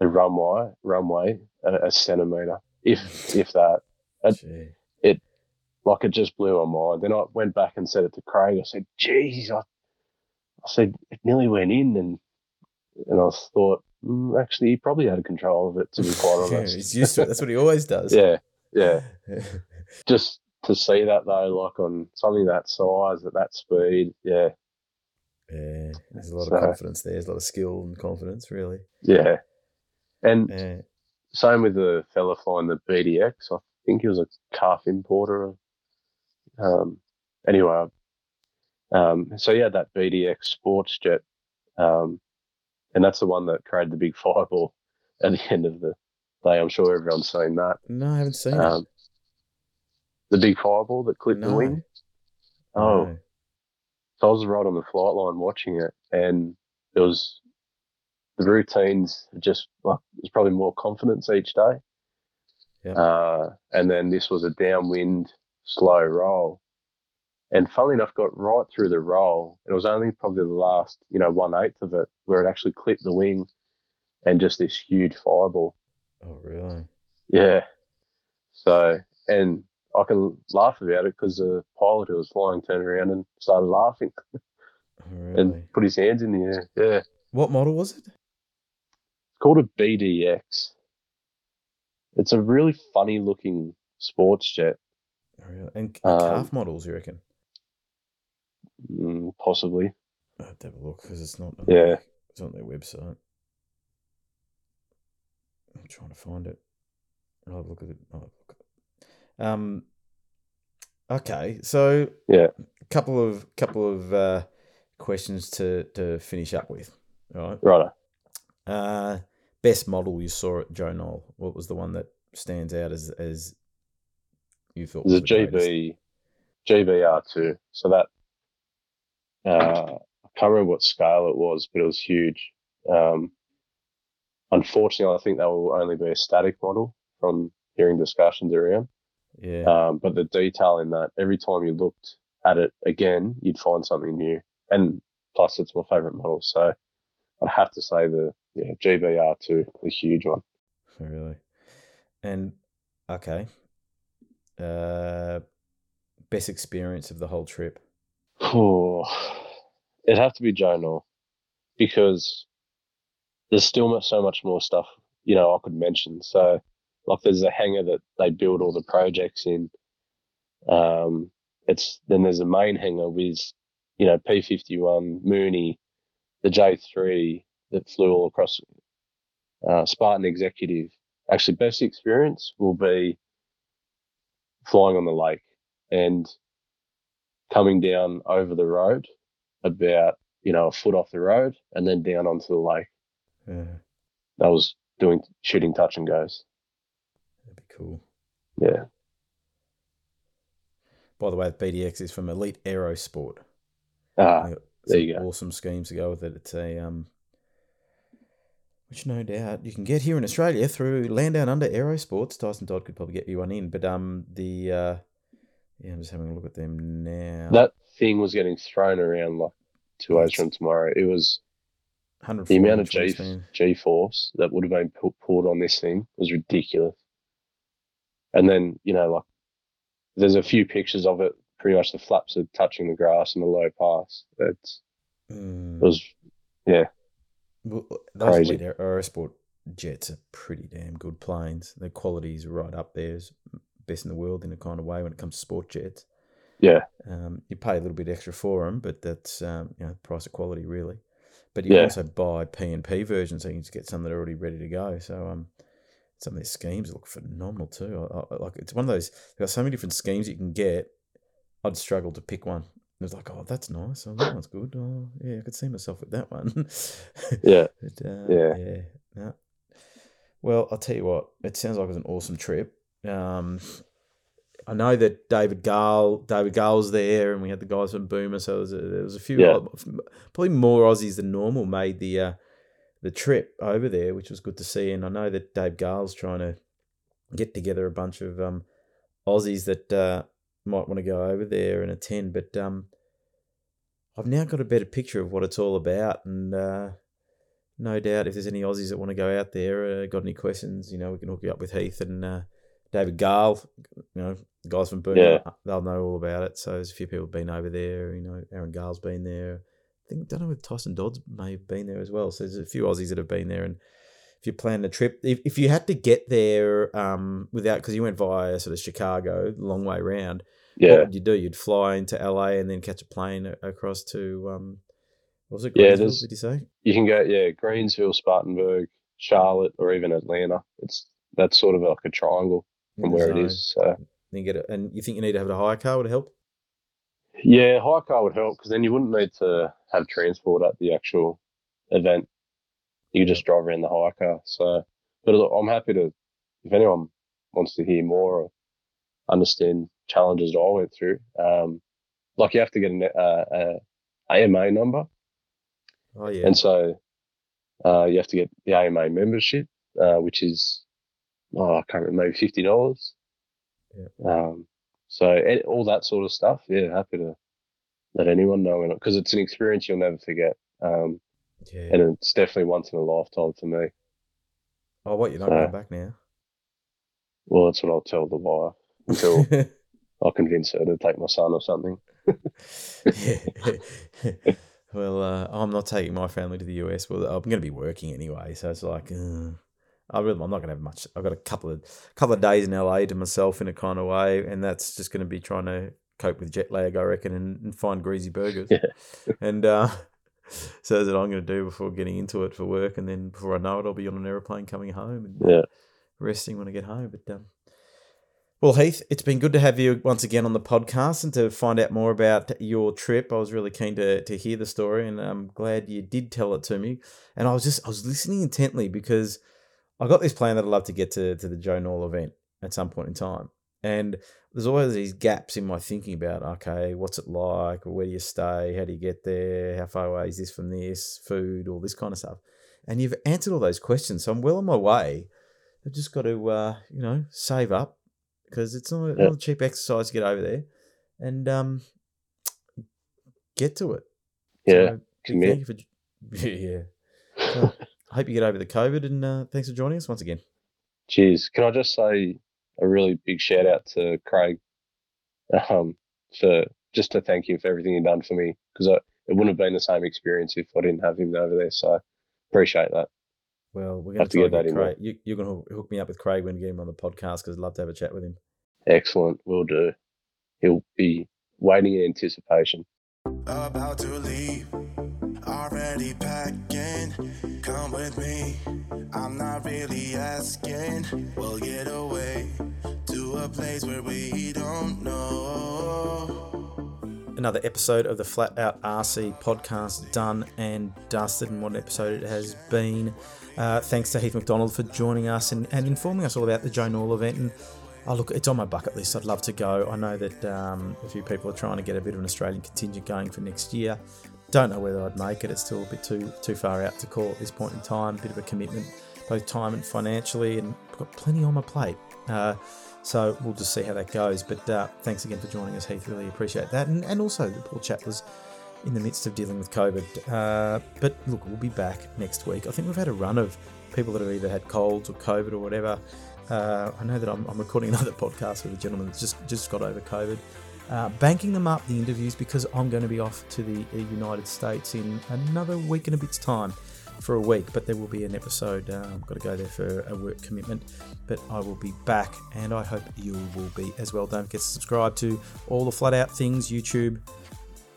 the runway runway a, a centimeter, if if that. It, it like it just blew my mind. Then I went back and said it to Craig. I said, "Geez, I, I said it nearly went in," and and I thought, mm, actually, he probably had control of it. To be quite Yeah, honest, he's used to it. That's what he always does. yeah, yeah. Just to see that though, like on something that size at that speed, yeah, Yeah, there's a lot So- of confidence there. There's a lot of skill and confidence, really. yeah. And Yeah. same with the fella flying the BDX. I think he was a CARF importer. Um, anyway, um, so he had that BDX sports jet, um, and that's the one that created the big fireball at the end of the day. I'm sure everyone's seen that. No, I haven't seen it. Um, the big fireball that clipped the wing. Oh, No. so I was right on the flight line watching it, and it was the routines just like there's probably more confidence each day. Yeah. Uh, and then this was a downwind slow roll, and funnily enough, got right through the roll. It was only probably the last you know one eighth of it where it actually clipped the wing, and just this huge fireball. Oh, really? Yeah. So, and I can laugh about it because the pilot who was flying turned around and started laughing Oh, really? and put his hands in the air. Yeah. What model was it? Called a BDX. It's a really funny looking sports jet, Oh, really? And Um, CARF models, you reckon? mm, possibly. I have to have a look because it's not. on Yeah. their- it's on their website. I'm trying to find it. I'll have a look at it. I'll have a look at it. Um. Okay, so Yeah. a couple of couple of uh, questions to to finish up with. All right. Right. Uh, best model you saw at Joe Nall. What was the one that stands out as as you thought? There's a was the? GB, GBR2. So that, uh, I can't remember what scale it was, but it was huge. Um, unfortunately, I think that will only be a static model from hearing discussions around. Yeah. Um, but the detail in that, every time you looked at it again, you'd find something new. And plus, it's my favorite model. So I'd have to say the yeah, GBR2, the huge one. Really? And okay. Uh, best experience of the whole trip. Oh, it'd have to be Jonah because there's still so much more stuff, you know, I could mention. So, like, there's a hangar that they build all the projects in. Um, it's then there's a main hangar with, you know, P51, Mooney, the J3 that flew all across uh, Spartan Executive. Actually, best experience will be flying on the lake and coming down over the road about you know a foot off the road and then down onto the lake. Yeah, That was doing shooting touch and goes. that'd be cool. Yeah. By the way, the BDX is from Elite Aerosport. Ah, there you go. Awesome schemes to go with it. It's a um, which no doubt you can get here in Australia through Land Down Under Aerosports. Tyson Dodd could probably get you one in, but um, the uh, yeah, I'm just having a look at them now. that thing was getting thrown around like two hours from tomorrow. It was the amount of G G force that would have been pulled on this thing was ridiculous. And then you know like there's a few pictures of it. Pretty much the flaps are touching the grass in the low pass. It's Mm. it was Well, those Crazy. Elite Aerosport jets are pretty damn good planes. The is right up there, best in the world in a kind of way when it comes to sport jets. yeah Um, you pay a little bit extra for them, but that's um, you know price of quality really. But you Yeah. can also buy P and P versions, so you can just get some that are already ready to go. So um, some of these schemes look phenomenal too. I, I, like it's one of those. There are so many different schemes you can get. I'd struggle to pick one. It was like, oh, that's nice. Oh, that one's good. Oh, yeah, I could see myself with that one. yeah But, uh, Yeah. yeah. no. Well, I'll tell you what. It sounds like it was an awesome trip. Um, I know that David Gale, David Gale was there, and we had the guys from Boomer. So there was a, there was a few, Yeah. probably more Aussies than normal made the uh, the trip over there, which was good to see. And I know that Dave Gale's trying to get together a bunch of um, Aussies that uh, might want to go over there and attend. But um, I've now got a better picture of what it's all about, and uh, no doubt if there's any Aussies that want to go out there, uh, got any questions, you know, we can hook you up with Heath and uh, David Gale, you know, guys from Boom, Yeah. they'll know all about it. So there's a few people been over there. You know, Aaron Gale's been there. I think don't know if Tyson Dodds may have been there as well. So there's a few Aussies that have been there. And if you plan a trip, if, if you had to get there um, without because you went via sort of Chicago, long way round, what Yeah, would you do? You'd fly into LA and then catch a plane across to um, what was it? Yeah, Greensville, there's- did you say? you can go. Yeah, Greensville, Spartanburg, Charlotte, or even Atlanta. It's that's sort of like a triangle from where it zone. is. So Then get it, and you think you need to have a hire car would help? yeah, hire car would help because then you wouldn't need to have transport at the actual event. You just drive around the hire car. So, but I'm happy to if anyone wants to hear more or understand challenges that I went through. Um, like you have to get an uh, a AMA number. Oh yeah, And so uh, you have to get the AMA membership, uh, which is, oh, I can't remember, maybe fifty dollars. Yeah. Um, so a- all that sort of stuff. Yeah, happy to let anyone know because it's an experience you'll never forget, um, yeah. and it's definitely once in a lifetime for me. oh, what you're not so- going back now? Well, that's what I'll tell the wife until I convince her to take my son or something. well, uh, I'm not taking my family to the US. Well, I'm going to be working anyway, so it's like, uh, I really, I'm not going to have much. I've got a couple of couple of days in LA to myself in a kind of way, and that's just going to be trying to cope with jet lag, I reckon, and, and find greasy burgers. Yeah. and uh, so that's what I'm going to do before getting into it for work, and then before I know it, I'll be on an aeroplane coming home and Yeah. resting when I get home. But um, well, Heath, it's been good to have you once again on the podcast and to find out more about your trip. I was really keen to to hear the story, and I'm glad you did tell it to me. And I was just I was listening intently because I got this plan that I'd love to get to to the Joe Nall event at some point in time, and there's always these gaps in my thinking about okay, what's it like? Where do you stay? How do you get there? How far away is this from this? Food, all this kind of stuff. And you've answered all those questions, so I'm well on my way. I've just got to, uh, you know, save up because it's not, Yeah. not a cheap exercise to get over there, and um, get to it. Yeah, So, commit. Thank you for, yeah. So, I hope you get over the COVID, and uh, thanks for joining us once again. Cheers. Can I just say a really big shout out to Craig um, for just to thank him for everything he done for me because it wouldn't have been the same experience if I didn't have him over there. So appreciate that. Well, we're going Have to to get and that in Craig. You, you're going to hook me up with Craig when you get him on the podcast because I'd love to have a chat with him. Excellent. Will do. He'll be waiting in anticipation. About to leave, already packing. Come with me, I'm not really asking. We'll get away to a place where we don't know. Another episode of the Flat Out RC podcast done and dusted, and what an episode it has been. Uh, thanks to Heath McDonald for joining us and, and informing us all about the Joe Nall event. And oh, look, it's on my bucket list. I'd love to go. I know that um, a few people are trying to get a bit of an Australian contingent going for next year. Don't know whether I'd make it. It's still a bit too too far out to call at this point in time. Bit of a commitment, both time and financially, and I've got plenty on my plate. Uh, so we'll just see how that goes. But uh, thanks again for joining us, Heath. Really appreciate that. And, and also, the poor chap was in the midst of dealing with COVID. Uh, but look, we'll be back next week. I think we've had a run of people that have either had colds or COVID or whatever. Uh, I know that I'm, I'm recording another podcast with a gentleman that's just, just got over COVID. Uh, banking them up, the interviews, because I'm going to be off to the United States in another week and a bit's time for a week, but there will be an episode. Uh, I've got to go there for a work commitment, but I will be back, and I hope you will be as well. Don't forget to subscribe to all the flat out things YouTube,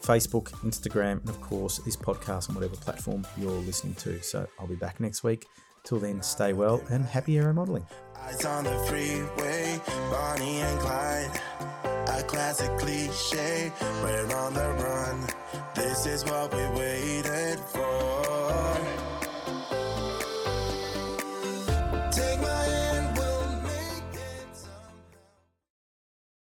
Facebook, Instagram, and of course, this podcast on whatever platform you're listening to. So I'll be back next week. Till then, stay well and happy aero modeling. Eyes on the freeway, Bonnie and Clyde. A classic cliche, we're on the run. This is what we waited for.